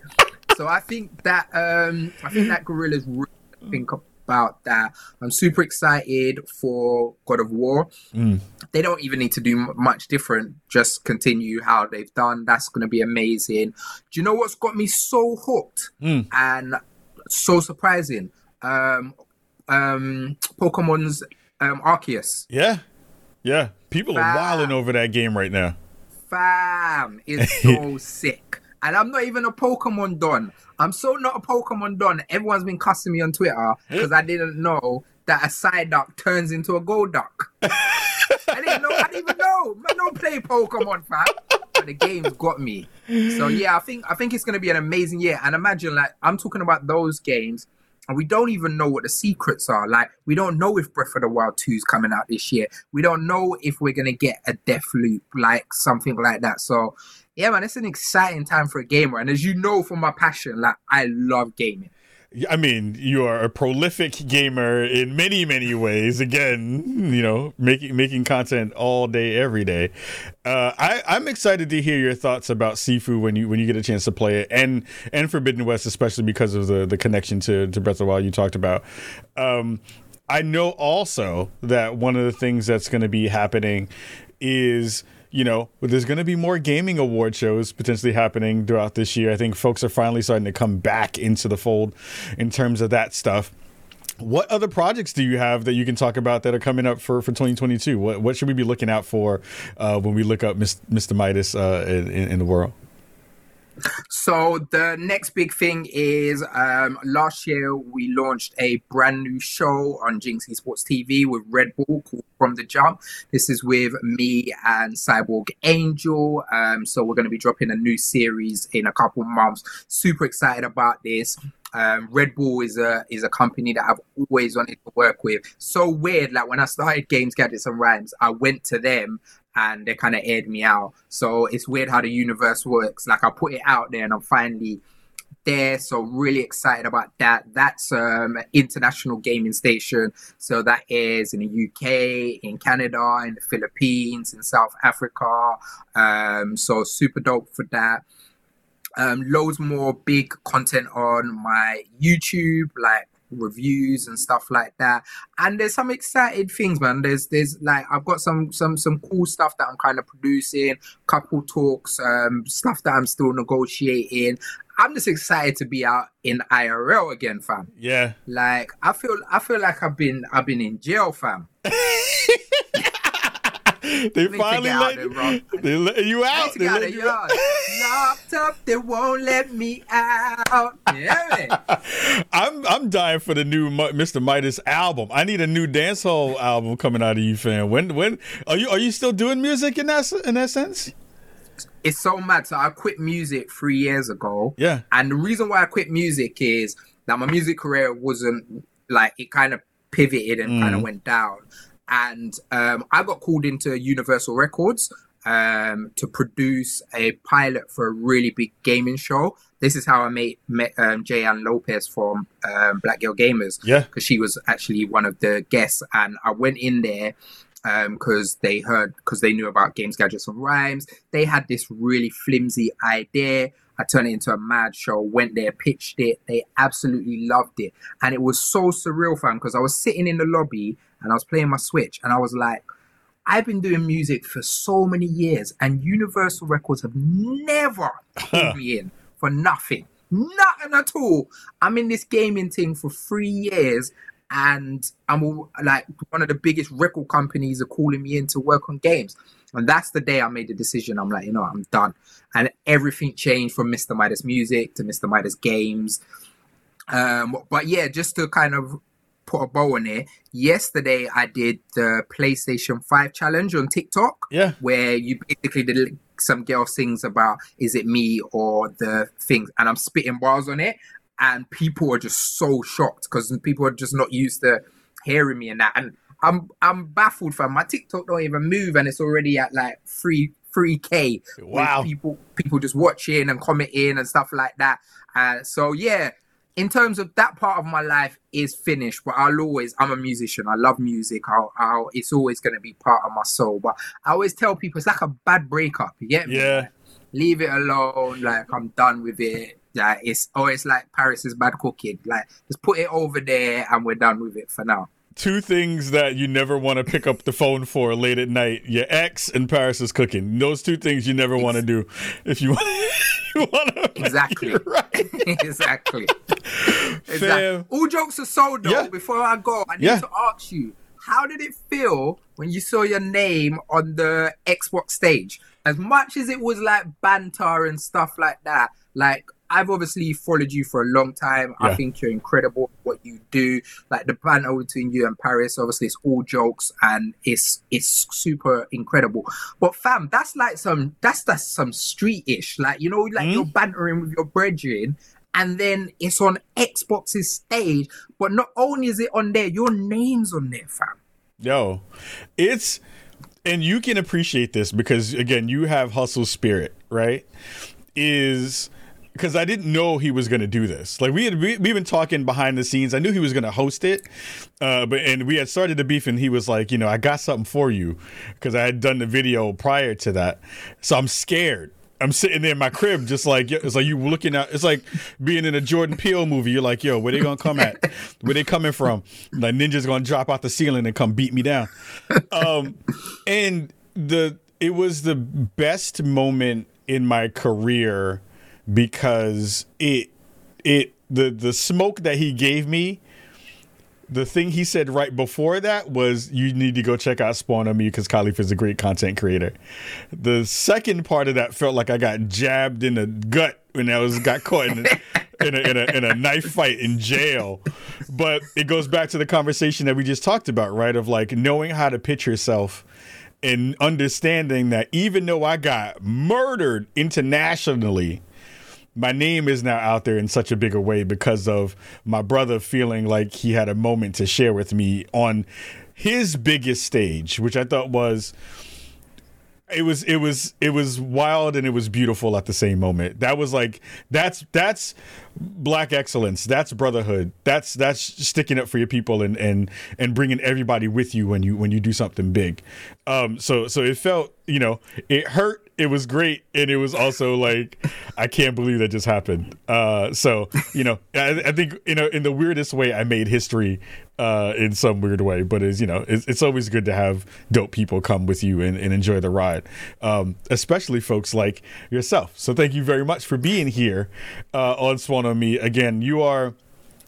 S3: So I think that um I think that Guerrilla's really think about that. I'm super excited for God of War.
S2: Mm.
S3: They don't even need to do much different. Just continue how they've done. That's going to be amazing. Do you know what's got me so hooked
S2: Mm.
S3: and so surprising? Um, um, Pokemon's um, Arceus.
S2: Yeah. Yeah. People are wilding over that game right now.
S3: Fam is so sick. And I'm not even a Pokemon don. I'm so not a Pokemon don. Everyone's been cussing me on Twitter because I didn't know that a Psyduck turns into a Golduck. I didn't know. I didn't even know. Man, don't play Pokemon, fam. But the game's got me. So yeah, I think I think it's gonna be an amazing year. And imagine like I'm talking about those games. And we don't even know what the secrets are. Like, we don't know if Breath of the Wild 2 is coming out this year. We don't know if we're going to get a death loop, like something like that. So, yeah, man, it's an exciting time for a gamer. And as you know from my passion, like, I love gaming.
S2: I mean, you are a prolific gamer in many, many ways. Again, you know, making making content all day, every day. Uh, I, I'm excited to hear your thoughts about Sifu when you when you get a chance to play it, and and Forbidden West, especially because of the the connection to to Breath of the Wild you talked about. Um, I know also that one of the things that's going to be happening is you know there's going to be more gaming award shows potentially happening throughout this year. I think folks are finally starting to come back into the fold in terms of that stuff. What other projects do you have that you can talk about that are coming up for, for 2022? What what should we be looking out for uh, when we look up Mr. Midas uh, in, in the world?
S3: So the next big thing is um, last year we launched a brand new show on Ginx Esports TV with Red Bull called From the Jump. This is with me and Cyborg Angel. Um, so we're going to be dropping a new series in a couple months. Super excited about this. Um, Red Bull is a is a company that I've always wanted to work with. So weird, like when I started Games, Gadgets, and Rhymes, I went to them and they kind of aired me out. So it's weird how the universe works. Like I put it out there and I'm finally there. So really excited about that. That's um international gaming station. So that airs in the UK, in Canada, in the Philippines, in South Africa. Um, so super dope for that. Um, loads more big content on my YouTube, like reviews and stuff like that. And there's some excited things man. There's there's like i've got some some some cool stuff that i'm kind of producing couple talks um stuff that i'm still negotiating. I'm just excited to be out in irl again fam.
S2: Yeah.
S3: like i feel i feel like i've been i've been in jail fam
S2: They finally let, they let you out. They let you out.
S3: Locked up, they won't let me out. Yeah.
S2: I'm I'm dying for the new Mr. Midas album. I need a new dancehall album coming out of you, fam. When when are you are you still doing music in that in that sense?
S3: it's so mad. So I quit music three years ago.
S2: Yeah.
S3: And the reason why I quit music is that my music career wasn't like it kind of pivoted and kind of
S2: Mm.
S3: went down. And um, I got called into Universal Records um, to produce a pilot for a really big gaming show. This is how I met, met um, Jay-Ann Lopez from um, Black Girl Gamers.
S2: Yeah.
S3: Because she was actually one of the guests. And I went in there because they heard, because they knew about Games, Gadgets, and Rhymes. They had this really flimsy idea. I turned it into a mad show, went there, pitched it. They absolutely loved it. And it was so surreal, fam, because I was sitting in the lobby and I was playing my Switch and I was like, I've been doing music for so many years, and Universal Records have never pulled me in for nothing. Nothing at all. I'm in this gaming thing for three years, and I'm all, like one of the biggest record companies are calling me in to work on games. And that's the day I made the decision. I'm like, you know, I'm done. And everything changed from Mr. Midas Music to Mr. Midas Games. Um, but yeah, just to kind of put a bow on it, yesterday I did the PlayStation 5 challenge on TikTok.
S2: Yeah.
S3: Where you basically did some girl sings about is it me or the things, and I'm spitting bars on it, and people are just so shocked because people are just not used to hearing me and that. And I'm I'm baffled fam. My TikTok don't even move and it's already at like three three K.
S2: Wow.
S3: People people just watching and commenting and stuff like that. Uh, so yeah, in terms of that part of my life is finished, but I'll always I'm a musician. I love music. I'll, I'll it's always gonna be part of my soul. But I always tell people it's like a bad breakup. You get me?
S2: Yeah.
S3: Leave it alone. Like I'm done with it. Like it's oh, always like Paris is bad cooking. Like just put it over there and we're done with it for now.
S2: Two things that you never want to pick up the phone for late at night: your ex and Paris is cooking. Those two things you never want to do if you want. to
S3: Exactly. exactly.
S2: Fam.
S3: exactly. All jokes aside, though,
S2: Yeah.
S3: before I go, I need
S2: Yeah.
S3: to ask you, how did it feel when you saw your name on the Xbox stage? As much as it was like banter and stuff like that, like I've obviously followed you for a long time. I think you're incredible at what you do. Like the banter between you and Paris, obviously it's all jokes and it's it's super incredible. But fam, that's like some that's that's some street-ish. Like you know, like hmm? you're bantering with your brethren and then it's on Xbox's stage. But not only is it on there, your name's on there, fam.
S2: Yo, it's and you can appreciate this because again, you have hustle spirit, right? Is because I didn't know he was going to do this. Like we had we, we've been talking behind the scenes. I knew he was going to host it, uh, but and we had started the beef, and he was like, you know, I got something for you because I had done the video prior to that, so I'm scared. I'm sitting there in my crib, just like it's like you looking at. It's like being in a Jordan Peele movie. You're like, yo, where they gonna come at? Where they coming from? Like ninjas gonna drop out the ceiling and come beat me down. Um, and the it was the best moment in my career because it it the the smoke that he gave me the thing he said right before that was you need to go check out Spawn on me because Kahlief is a great content creator. The second part of that felt like I got jabbed in the gut when I was got caught in in, a, in, a, in a knife fight in jail. But it goes back to the conversation that we just talked about, right? Of like knowing how to pitch yourself and understanding that even though I got murdered internationally, my name is now out there in such a bigger way because of my brother feeling like he had a moment to share with me on his biggest stage, which I thought was it was it was it was wild and it was beautiful at the same moment. That was like that's that's black excellence. That's brotherhood. That's that's sticking up for your people and and and bringing everybody with you when you when you do something big. Um so so it felt, you know, it hurt it was great and it was also like i can't believe that just happened uh so you know I, I think you know in the weirdest way i made history uh in some weird way but it's you know it's, it's always good to have dope people come with you and, and enjoy the ride um especially folks like yourself so thank you very much for being here uh on Spawn on me again you are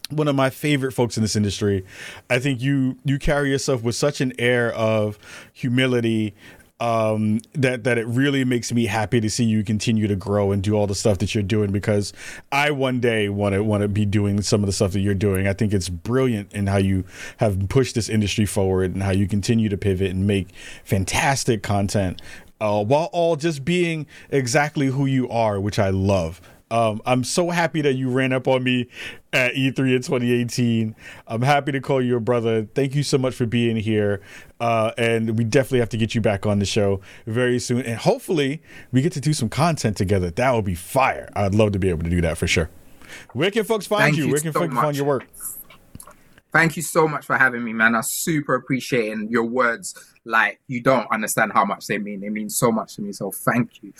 S2: one of my favorite folks in this industry. I think you you carry yourself with such an air of humility um that that it really makes me happy to see you continue to grow and do all the stuff that you're doing because I one day want to want to be doing some of the stuff that you're doing. I think it's brilliant in how you have pushed this industry forward and how you continue to pivot and make fantastic content uh, while all just being exactly who you are, which I love. Um, I'm so happy that you ran up on me at E3 in 2018. I'm happy to call you a brother. Thank you so much for being here. Uh, and we definitely have to get you back on the show very soon. And hopefully, we get to do some content together. That would be fire. I'd love to be able to do that for sure. Where can folks find you?
S3: you
S2: Where can
S3: so
S2: folks
S3: much.
S2: find your work?
S3: Thank you so much for having me, man. I super appreciate it. Your words. Like you don't understand how much they mean. They mean so much to me. So thank you.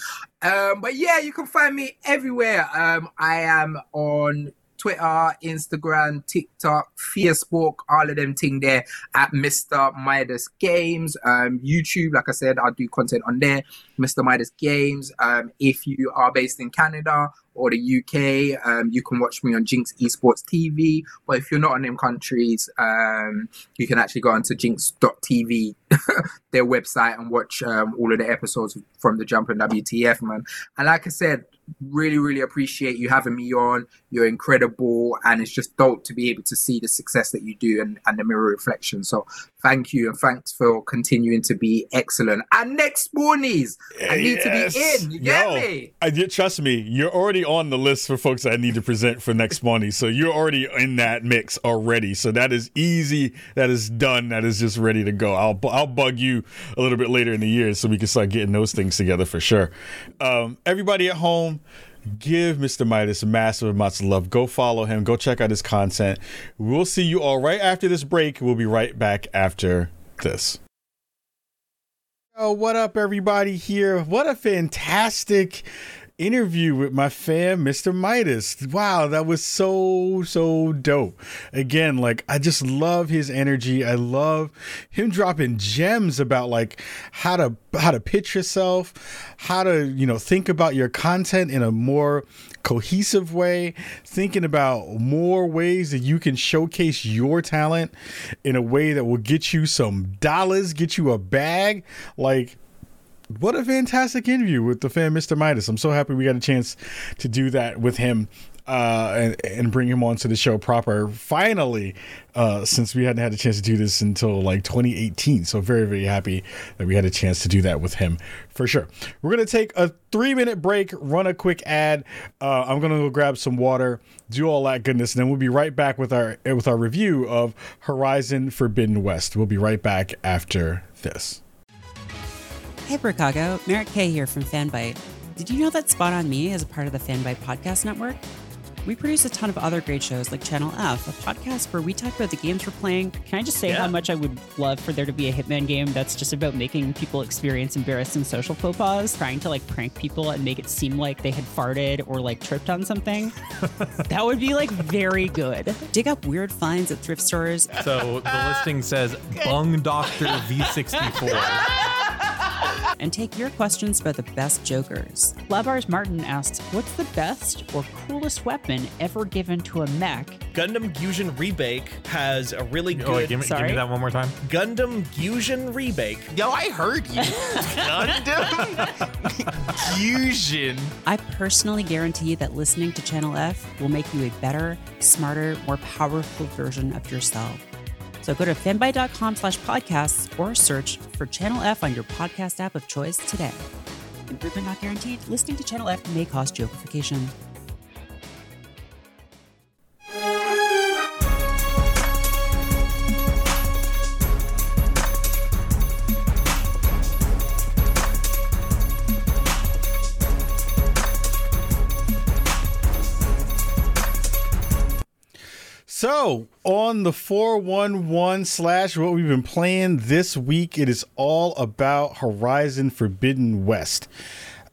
S3: Um, but yeah, you can find me everywhere. Um, I am on Twitter, Instagram, TikTok, Facebook, all of them thing there at Mr. Midas Games. Um, YouTube, like I said, I do content on there. Mr. Midas Games. Um, if you are based in Canada or the UK, um, you can watch me on Ginx Esports TV. But if you're not in them countries, um, you can actually go onto ginx.tv, their website, and watch um, all of the episodes from the Jump and WTF, man. And like I said, really, really appreciate you having me on. You're incredible, and it's just dope to be able to see the success that you do and, and the mirror reflection. So thank you, and thanks for continuing to be excellent. And next mornings, I need
S2: Yes.
S3: to be in. You
S2: Yo,
S3: me?
S2: I trust me. You're already on the list for folks that I need to present for next Monday. So you're already in that mix already. So that is easy. That is done. That is just ready to go. I'll I'll bug you a little bit later in the year so we can start getting those things together for sure. Um, everybody at home. Give Mr. Midas massive amounts of love. Go follow him. Go check out his content. We'll see you all right after this break. We'll be right back after this. Oh, what up, everybody here? What a fantastic interview with my fan, Mr. Midas. Wow, that was so, so dope. Again, like, I just love his energy. I love him dropping gems about like how to how to pitch yourself, how to, you know, think about your content in a more cohesive way, thinking about more ways that you can showcase your talent in a way that will get you some dollars, get you a bag. Like, what a fantastic interview with the fan, Mr. Midas. I'm so happy we got a chance to do that with him uh, and, and bring him onto the show proper. Finally, uh, since we hadn't had a chance to do this until like 2018. So, very, very happy that we had a chance to do that with him for sure. We're to take a three minute break, run a quick ad. Uh, I'm to go grab some water, do all that goodness, and then we'll be right back with our, with our review of Horizon Forbidden West. We'll be right back after this.
S5: Hey, Chicago. Mary Kish here from Fanbyte. Did you know that Spawn on Me is a part of the Fanbyte Podcast Network? We produce a ton of other great shows like Channel F, a podcast where we talk about the games we're playing.
S11: Can I just say how much I would love for there to be a Hitman game that's just about making people experience embarrassing social faux pas, trying to like prank people and make it seem like they had farted or like tripped on something? that would be like very good.
S5: Dig up weird finds at thrift stores.
S12: So the listing says Bung Doctor V64.
S5: and take your questions about the best jokers.
S11: Labars Martin asks, What's the best or coolest weapon ever given to a mech?
S13: Gundam Fusion Rebake has a really oh, good.
S12: Oh, wait, give, me, give me that one more time.
S13: Gundam Fusion Rebake.
S14: Yo, I heard you. Gundam Fusion.
S5: I personally guarantee you that listening to Channel F will make you a better, smarter, more powerful version of yourself. So go to fanbyte.com slash podcasts or search for Channel F on your podcast app of choice today. Improvement not guaranteed. Listening to Channel F may cause jokeification.
S2: So, on the 411 slash what we've been playing this week, it is all about Horizon Forbidden West.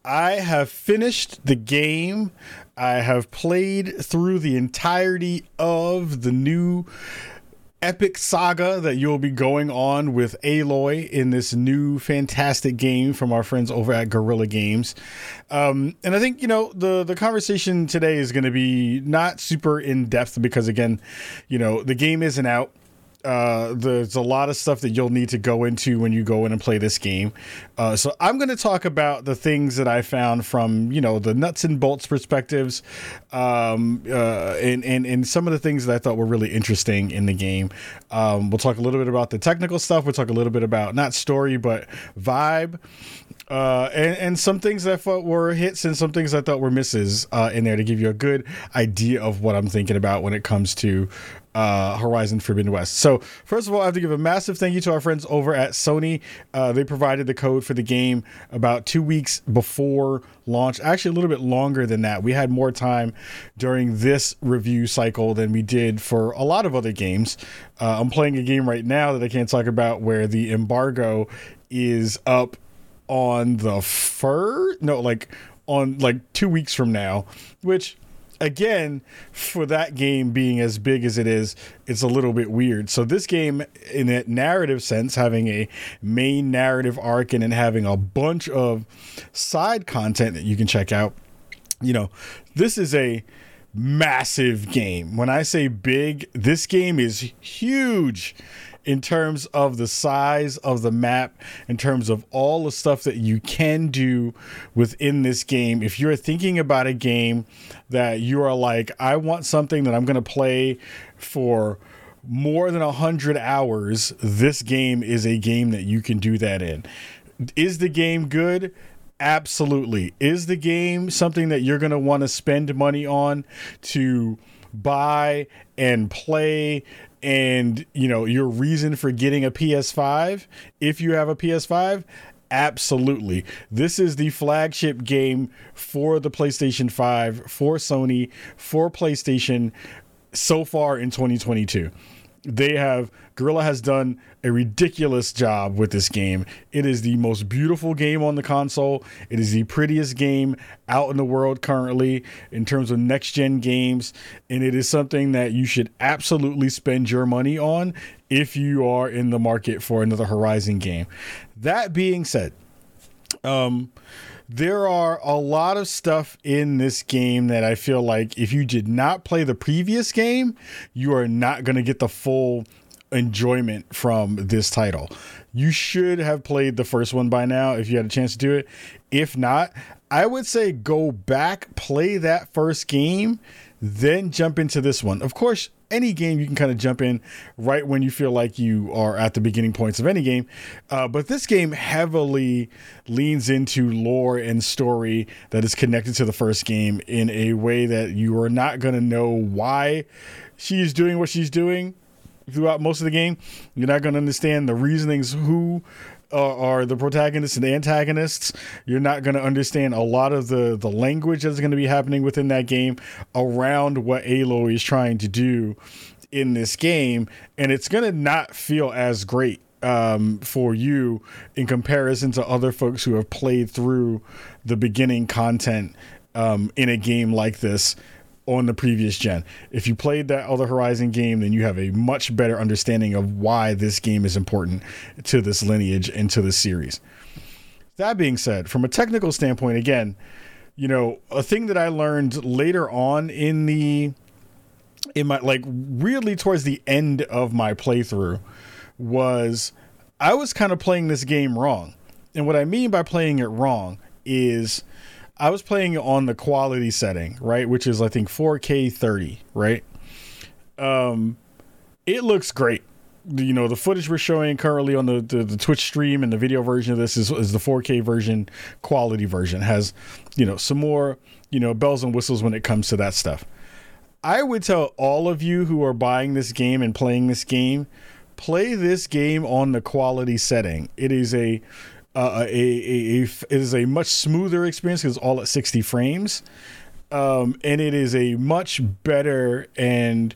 S2: I have finished the game. I have played through the entirety of the new epic saga that you'll be going on with Aloy in this new fantastic game from our friends over at Guerrilla Games. Um, and I think, you know, the, the conversation today is going to be not super in depth because, again, you know, the game isn't out. Uh, there's a lot of stuff that you'll need to go into when you go in and play this game. Uh, so I'm going to talk about the things that I found from you know the nuts and bolts perspectives, um, uh, and, and and some of the things that I thought were really interesting in the game. Um, we'll talk a little bit about the technical stuff. We'll talk a little bit about not story but vibe. Uh, and, and some things that I thought were hits and some things I thought were misses uh, in there to give you a good idea of what I'm thinking about when it comes to uh, Horizon Forbidden West. So, first of all, I have to give a massive thank you to our friends over at Sony. Uh, they provided the code for the game about two weeks before launch, actually, a little bit longer than that. We had more time during this review cycle than we did for a lot of other games. Uh, I'm playing a game right now that I can't talk about where the embargo is up on the fur no like on like two weeks from now which again for that game being as big as it is it's a little bit weird. So this game in a narrative sense having a main narrative arc and then having a bunch of side content that you can check out you know this is a massive game. When i say big this game is huge in terms of the size of the map, in terms of all the stuff that you can do within this game. If you're thinking about a game that you are like, I want something that I'm going to play for more than 100 hours, this game is a game that you can do that in. Is the game good? Absolutely. Is the game something that you're going to want to spend money on to buy and play and you know your reason for getting a PS5 if you have a PS5 absolutely. This is the flagship game for the PlayStation 5 for Sony for PlayStation so far in 2022 they have Guerrilla has done a ridiculous job with this game. It is the most beautiful game on the console. It is the prettiest game out in the world currently in terms of next gen games. And it is something that you should absolutely spend your money on if you are in the market for another Horizon game. That being said, um, there are a lot of stuff in this game that I feel like if you did not play the previous game, you are not going to get the full enjoyment from this title. You should have played the first one by now if you had a chance to do it. If not, I would say go back, play that first game, then jump into this one. Of course, any game you can kind of jump in right when you feel like you are at the beginning points of any game. Uh, but this game heavily leans into lore and story that is connected to the first game in a way that you are not going to know why she's doing what she's doing throughout most of the game. You're not going to understand the reasonings who uh, are the protagonists and the antagonists. You're not going to understand a lot of the the language that's going to be happening within that game around what Aloy is trying to do in this game, and it's going to not feel as great um, for you in comparison to other folks who have played through the beginning content um, in a game like this on the previous gen. If you played that other Horizon game, then you have a much better understanding of why this game is important to this lineage and to this series. That being said, from a technical standpoint, again, you know, a thing that I learned later on in the in my like really towards the end of my playthrough was I was kind of playing this game wrong. And what I mean by playing it wrong is I was playing on the quality setting, right, which is I think 4K 30, right? Um, it looks great. You know, the footage we're showing currently on the, the, the Twitch stream and the video version of this is, is the 4K version, quality version. Has, you know, some more, you know, bells and whistles when it comes to that stuff. I would tell all of you who are buying this game and playing this game, play this game on the quality setting. It is a uh, it is a much smoother experience because it's all at 60 frames. Um, and it is a much better and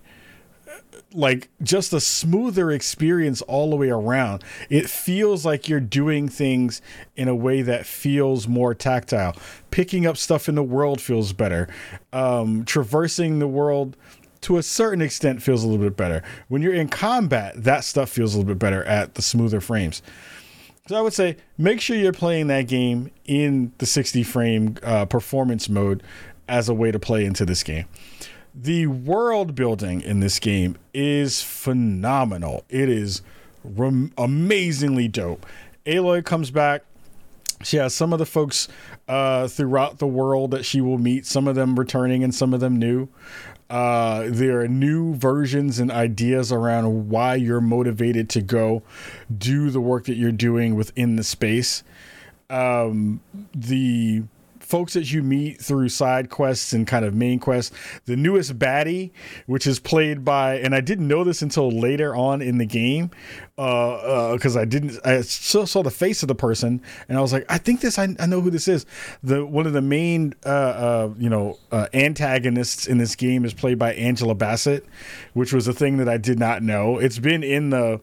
S2: like just a smoother experience all the way around. It feels like you're doing things in a way that feels more tactile. Picking up stuff in the world feels better. Um, traversing the world to a certain extent feels a little bit better. When you're in combat that stuff feels a little bit better at the smoother frames so I would say make sure you're playing that game in the 60 frame uh, performance mode as a way to play into this game. The world building in this game is phenomenal. It is rem- amazingly dope. Aloy comes back. She has some of the folks uh, throughout the world that she will meet, some of them returning and some of them new. Uh, there are new versions and ideas around why you're motivated to go do the work that you're doing within the space. um, the folks that you meet through side quests and kind of main quests. The newest baddie, which is played by, and I didn't know this until later on in the game, because uh, uh, I didn't, I still saw the face of the person, and I was like, I think this, I, I know who this is. The one of the main, uh, uh you know, uh, antagonists in this game is played by Angela Bassett, which was a thing that I did not know. It's been in the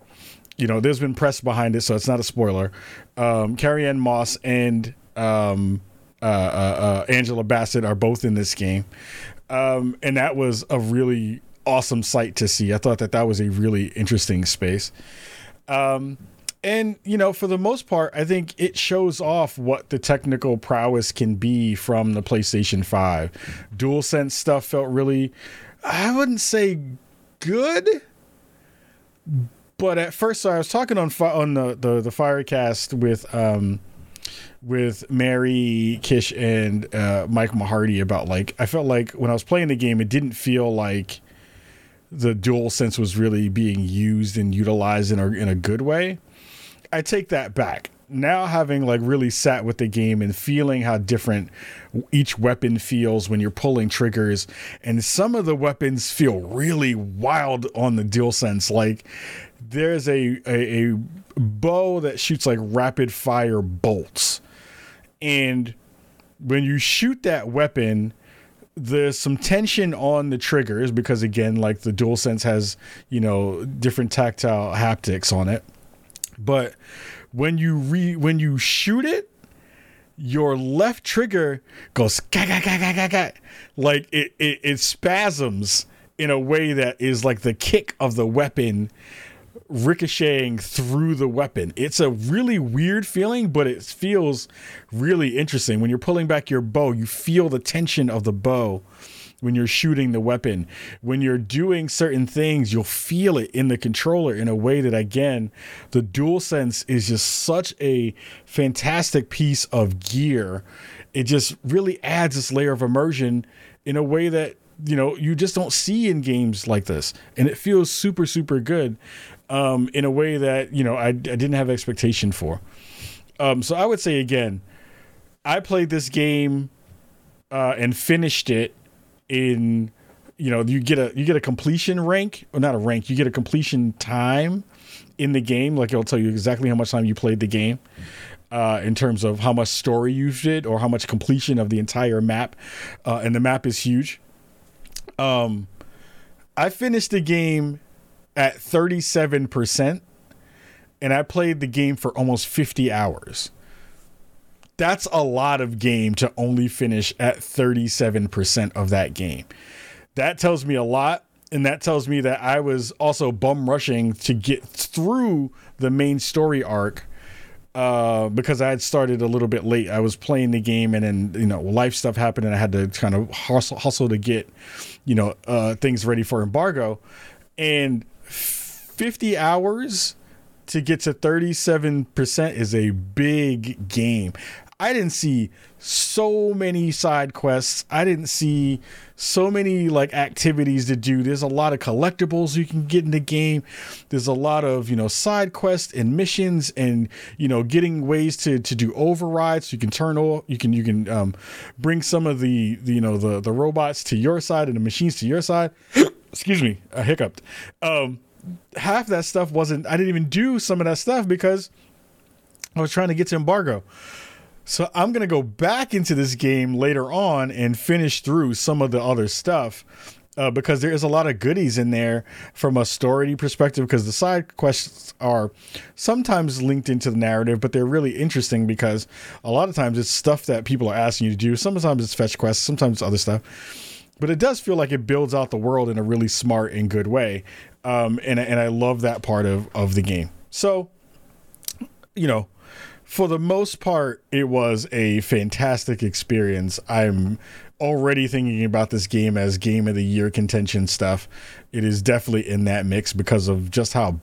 S2: you know, there's been press behind it, so it's not a spoiler. Um, Carrie Ann Moss and um, uh, uh, uh, Angela Bassett are both in this game, um, and that was a really awesome sight to see. I thought that that was a really interesting space. Um, and you know, for the most part, I think it shows off what the technical prowess can be from the PlayStation Five. DualSense stuff felt really, I wouldn't say good, but at first, so I was talking on on the the, the Firecast with um with Mary Kish and uh, Mike Mahardy about like I felt like when I was playing the game, it didn't feel like the dual sense was really being used and utilized in a in a good way. I take that back. Now having like really sat with the game and feeling how different each weapon feels when you're pulling triggers and some of the weapons feel really wild on the dual sense like there's a, a, a bow that shoots like rapid fire bolts and when you shoot that weapon there's some tension on the triggers because again like the dual sense has you know different tactile haptics on it. But when you re when you shoot it your left trigger goes like it, it it spasms in a way that is like the kick of the weapon ricocheting through the weapon. It's a really weird feeling, but it feels really interesting. When you're pulling back your bow, you feel the tension of the bow when you're shooting the weapon. When you're doing certain things, you'll feel it in the controller in a way that, again, the DualSense is just such a fantastic piece of gear. It just really adds this layer of immersion in a way that you know you just don't see in games like this and it feels super super good um, in a way that you know I, I didn't have expectation for. Um, so I would say again, I played this game uh, and finished it in you know you get a you get a completion rank or not a rank you get a completion time in the game like it'll tell you exactly how much time you played the game uh, in terms of how much story you did or how much completion of the entire map uh, and the map is huge um i finished the game at 37%, and I played the game for almost 50 hours. That's a lot of game to only finish at 37% of that game. That tells me a lot. And that tells me that I was also bum rushing to get through the main story arc uh, because I had started a little bit late. I was playing the game, and then you know life stuff happened, and I had to kind of hustle, hustle to get you know uh, things ready for embargo. And 50 hours to get to 37% is a big game. I didn't see so many side quests. I didn't see so many like activities to do. There's a lot of collectibles you can get in the game. There's a lot of, you know, side quests and missions and, you know, getting ways to to do overrides. You can turn off you can you can um bring some of the, the you know the the robots to your side and the machines to your side. excuse me, I hiccuped. Um, half that stuff wasn't. I didn't even do some of that stuff because I was trying to get to embargo. So I'm gonna go back into this game later on and finish through some of the other stuff. Uh, because there is a lot of goodies in there from a story perspective. Because the side quests are sometimes linked into the narrative, but they're really interesting because a lot of times it's stuff that people are asking you to do. Sometimes it's fetch quests, sometimes it's other stuff but it does feel like it builds out the world in a really smart and good way. Um, and and I love that part of of the game. So, you know, for the most part, it was a fantastic experience. I'm already thinking about this game as game of the year contention stuff. It is definitely in that mix because of just how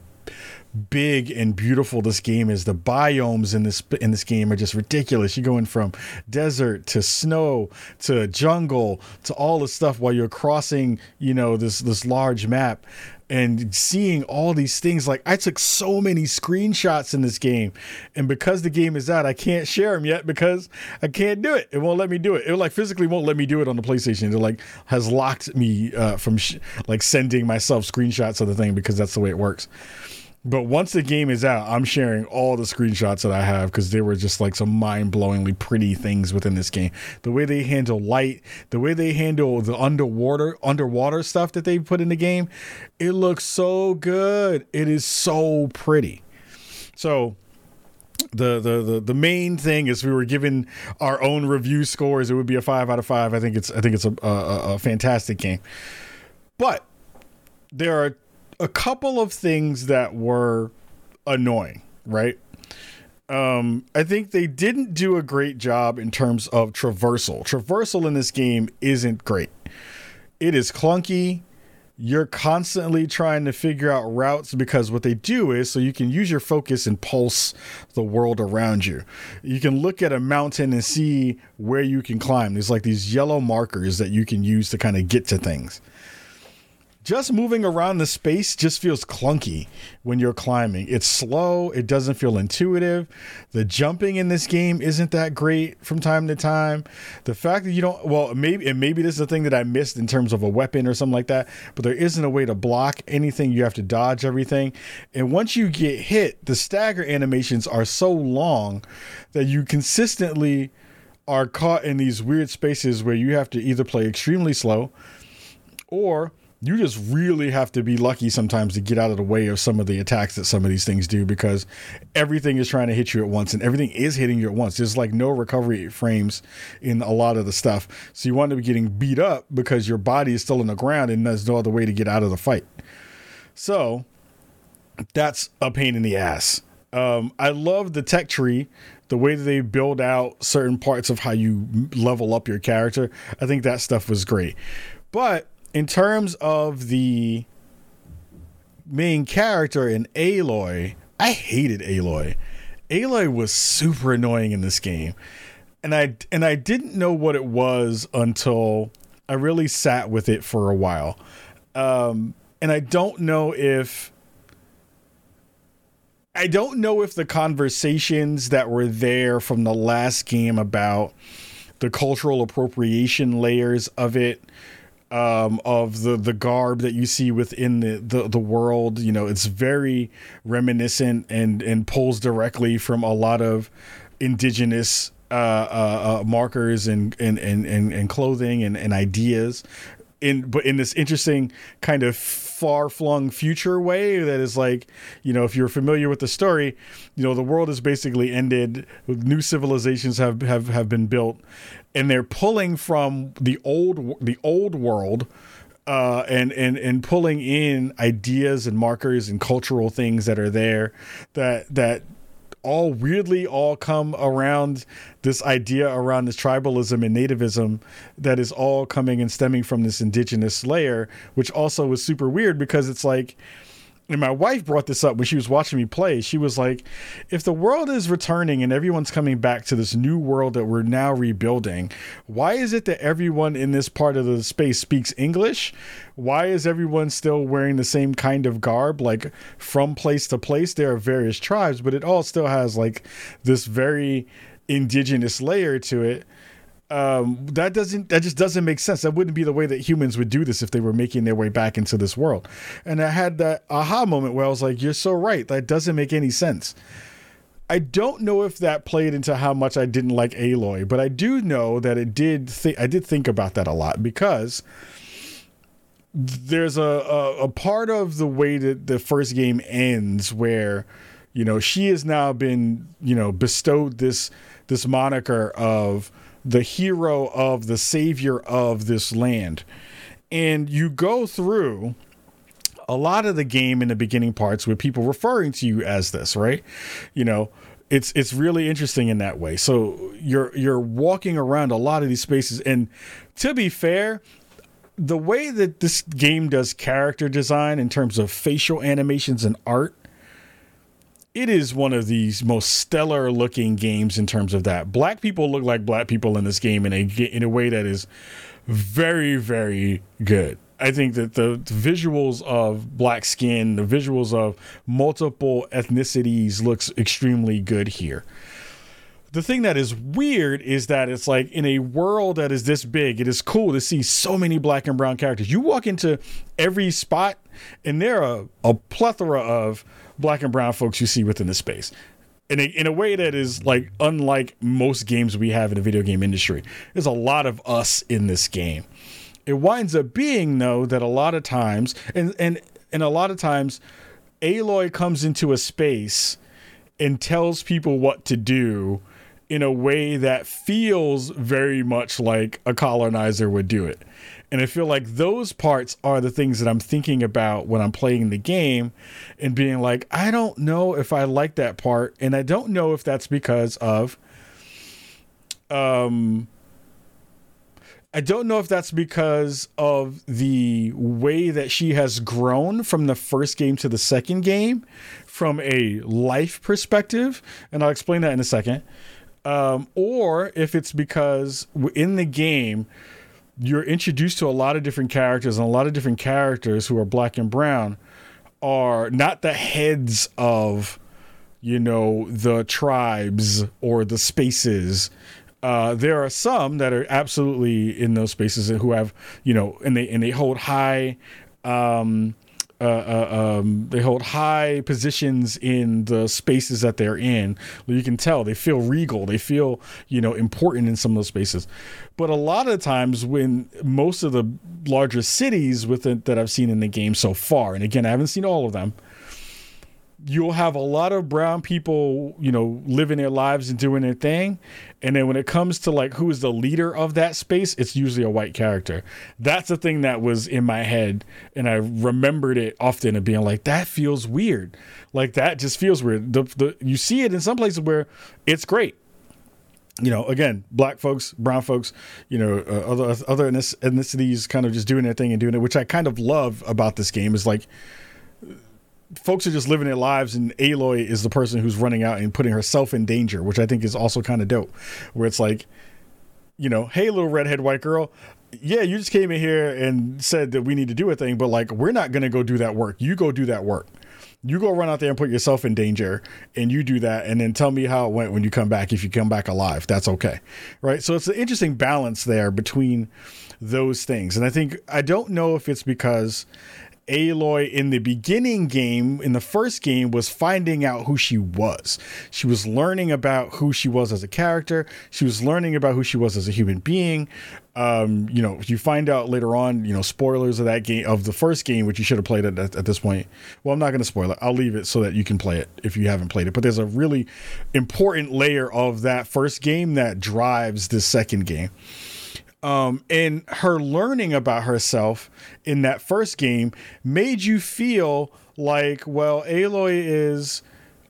S2: big and beautiful this game is. The biomes in this in this game are just ridiculous. You're going from desert to snow to jungle to all this stuff while you're crossing, you know, this this large map and seeing all these things like i took so many screenshots in this game and because the game is out i can't share them yet because i can't do it. It won't let me do it. It like physically won't let me do it on the playstation. It like has locked me uh, from sh- like sending myself screenshots of the thing because that's the way it works but once the game is out, I'm sharing all the screenshots that I have because they were just like some mind blowingly pretty things within this game. The way they handle light, the way they handle the underwater underwater stuff that they put in the game, it looks so good. It is so pretty. So the, the the the main thing is we were given our own review scores. It would be a five out of five. I think it's I think it's a, a, a fantastic game. But there are a couple of things that were annoying, right? Um, I think they didn't do a great job in terms of traversal. Traversal in this game isn't great. It is clunky. You're constantly trying to figure out routes because what they do is so you can use your focus and pulse the world around you. You can look at a mountain and see where you can climb. There's like these yellow markers that you can use to kind of get to things just moving around the space just feels clunky when you're climbing. It's slow, it doesn't feel intuitive. The jumping in this game isn't that great from time to time. The fact that you don't well, maybe and maybe this is the thing that I missed in terms of a weapon or something like that, but there isn't a way to block anything. You have to dodge everything. And once you get hit, the stagger animations are so long that you consistently are caught in these weird spaces where you have to either play extremely slow or you just really have to be lucky sometimes to get out of the way of some of the attacks that some of these things do because everything is trying to hit you at once and everything is hitting you at once. There's like no recovery frames in a lot of the stuff. So you wind up getting beat up because your body is still on the ground and there's no other way to get out of the fight. So that's a pain in the ass. Um, I love the tech tree the way that they build out certain parts of how you level up your character. I think that stuff was great. But in terms of the main character in Aloy, I hated Aloy. Aloy was super annoying in this game. And I and I didn't know what it was until I really sat with it for a while. Um, and I don't know if I don't know if the conversations that were there from the last game about the cultural appropriation layers of it um, of the the garb that you see within the, the the world. You know, it's very reminiscent and and pulls directly from a lot of indigenous uh, uh, uh, markers and and, and and and clothing and, and ideas. In but in this interesting kind of far flung future way that is like, you know, if you're familiar with the story, you know, the world has basically ended. New civilizations have have have been built, and they're pulling from the old the old world uh, and and and pulling in ideas and markers and cultural things that are there that that all weirdly all come around this idea around this tribalism and nativism that is all coming and stemming from this indigenous layer which also was super weird because it's like and my wife brought this up when she was watching me play. She was like, if the world is returning and everyone's coming back to this new world that we're now rebuilding, why is it that everyone in this part of the space speaks English? Why is everyone still wearing the same kind of garb? Like from place to place, there are various tribes, but it all still has like this very indigenous layer to it um, that doesn't that just doesn't make sense. That wouldn't be the way that humans would do this if they were making their way back into this world. And I had that aha moment where I was like, "You're so right. That doesn't make any sense." I don't know if that played into how much I didn't like Aloy, but I do know that it did. Th- I did think about that a lot because there's a, a, a part of the way that the first game ends where you know she has now been you know bestowed this this moniker of the hero of the savior of this land. And you go through a lot of the game in the beginning parts with people referring to you as this, right? You know, it's it's really interesting in that way. So you're you're walking around a lot of these spaces and to be fair, the way that this game does character design in terms of facial animations and art it is one of these most stellar looking games in terms of that. Black people look like black people in this game in a in a way that is very very good. I think that the, visuals of black skin, the visuals of multiple ethnicities looks extremely good here. The thing that is weird is that it's like in a world that is this big, it is cool to see so many black and brown characters. You walk into every spot and there are a plethora of black and brown folks you see within the space in a, in a way that is like unlike most games we have in the video game industry. There's a lot of us in this game. It winds up being though that a lot of times and and and a lot of times Aloy comes into a space and tells people what to do in a way that feels very much like a colonizer would do it. And I feel like those parts are the things that I'm thinking about when I'm playing the game and being like, I don't know if I like that part. And I don't know if that's because of, um, I don't know if that's because of the way that she has grown from the first game to the second game from a life perspective. And I'll explain that in a second. Um, or if it's because in the game, you're introduced to a lot of different characters, and a lot of different characters who are black and brown are not the heads of, you know, the tribes or the spaces. Uh, there are some that are absolutely in those spaces who have, you know, and they and they hold high um, uh, uh, um, they hold high positions in the spaces that they're in. You can tell they feel regal. They feel you know important in some of those spaces. But a lot of times, when most of the larger cities with it that I've seen in the game so far, and again, I haven't seen all of them. You'll have a lot of brown people, you know, living their lives and doing their thing. And then when it comes to like who is the leader of that space, it's usually a white character. That's the thing that was in my head. And I remembered it often and being like, that feels weird. Like that just feels weird. The, the, you see it in some places where it's great you know, again, black folks, brown folks, you know, uh, other other ethnicities kind of just doing their thing and doing it, which I kind of love about this game is like folks are just living their lives and Aloy is the person who's running out and putting herself in danger, which I think is also kind of dope. Where it's like, you know, hey little redhead white girl, yeah, you just came in here and said that we need to do a thing, but like we're not gonna go do that work. You go do that work. You go run out there and put yourself in danger and you do that and then tell me how it went when you come back if you come back alive. That's okay. Right? So it's an interesting balance there between those things. And I think I don't know if it's because Aloy in the beginning game, in the first game, was finding out who she was. She was learning about who she was as a character. She was learning about who she was as a human being. Um, you know, you find out later on, you know, spoilers of that game, of the first game, which you should have played at, at, at this point. Well, I'm not going to spoil it. I'll leave it so that you can play it if you haven't played it. But there's a really important layer of that first game that drives the second game. Um, and her learning about herself in that first game made you feel like, well, Aloy is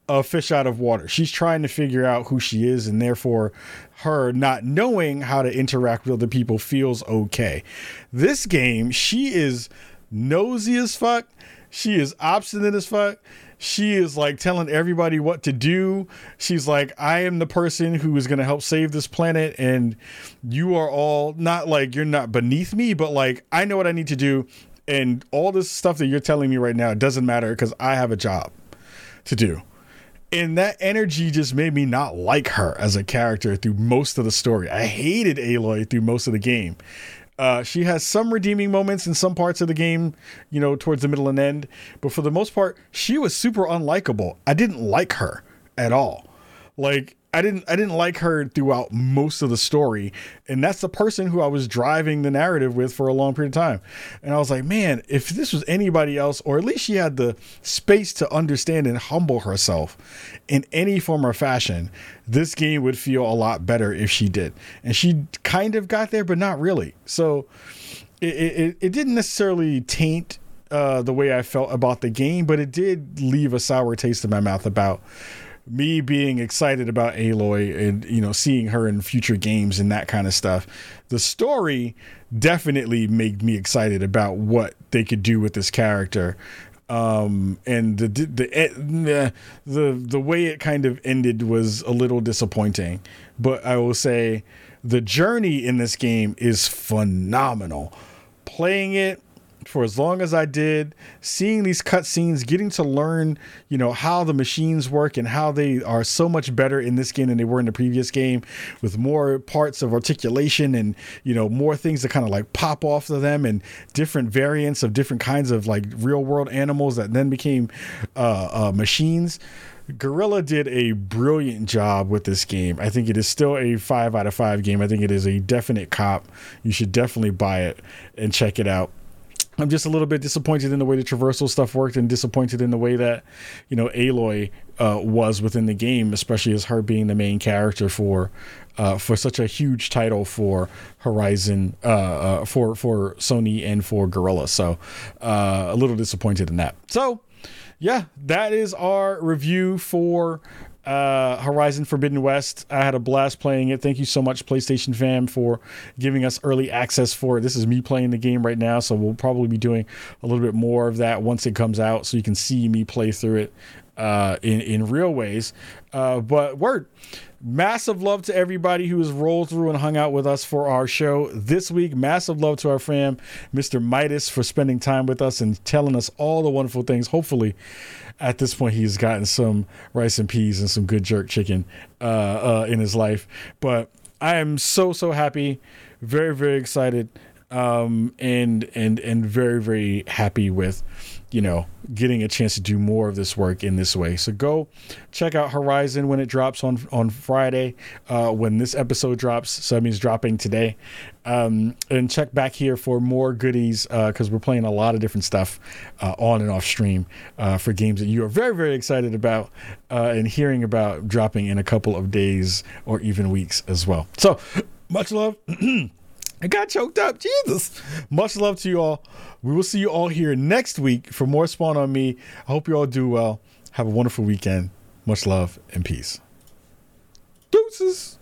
S2: a fish out of water. She's trying to figure out who she is, and therefore, her not knowing how to interact with other people feels okay. This game, she is nosy as fuck. She is obstinate as fuck she is like telling everybody what to do. She's like, I am the person who is going to help save this planet, and you are all not like you're not beneath me, but like I know what I need to do. And all this stuff that you're telling me right now doesn't matter because I have a job to do. And that energy just made me not like her as a character through most of the story. I hated Aloy through most of the game. Uh, she has some redeeming moments in some parts of the game, you know, towards the middle and end. But for the most part, she was super unlikable. I didn't like her at all. Like I didn't I didn't like her throughout most of the story. And that's the person who I was driving the narrative with for a long period of time. And I was like, man, if this was anybody else, or at least she had the space to understand and humble herself in any form or fashion, this game would feel a lot better if she did. And she kind of got there, but not really. So it, it, it didn't necessarily taint uh, the way I felt about the game, but it did leave a sour taste in my mouth about me being excited about Aloy and you know seeing her in future games and that kind of stuff. The story definitely made me excited about what they could do with this character. um, and the the, the the the way it kind of ended was a little disappointing. But I will say, the journey in this game is phenomenal. Playing it for as long as I did, seeing these cutscenes, getting to learn, you know, how the machines work and how they are so much better in this game than they were in the previous game, with more parts of articulation and you know more things that kind of like pop off of them and different variants of different kinds of like real world animals that then became uh, uh, machines. Guerrilla did a brilliant job with this game. I think it is still a five out of five game. I think it is a definite cop. You should definitely buy it and check it out. I'm just a little bit disappointed in the way the traversal stuff worked and disappointed in the way that, you know, Aloy uh, was within the game, especially as her being the main character for uh, for such a huge title for Horizon, uh, uh for for Sony and for Guerrilla. So uh, a little disappointed in that. So yeah, that is our review for uh, Horizon Forbidden West. I had a blast playing it. Thank you so much, PlayStation fam, for giving us early access for it. This is me playing the game right now, so we'll probably be doing a little bit more of that once it comes out, so you can see me play through it uh, in in real ways. Uh, but word. Massive love to everybody who has rolled through and hung out with us for our show this week. Massive love to our friend, Mr. Midas, for spending time with us and telling us all the wonderful things. Hopefully, at this point he's gotten some rice and peas and some good jerk chicken uh, uh, in his life. But I am so so happy, very very excited, um, and and and very very happy with you know, getting a chance to do more of this work in this way. So go check out Horizon when it drops on on Friday, uh, when this episode drops. So that means dropping today. Um, and check back here for more goodies because uh, we're playing a lot of different stuff uh, on and off stream uh, for games that you are very, very excited about uh, and hearing about dropping in a couple of days or even weeks as well. So much love. I got choked up. Jesus. Much love to you all. We will see you all here next week for more Spawn on Me. I hope you all do well. Have a wonderful weekend. Much love and peace. Deuces.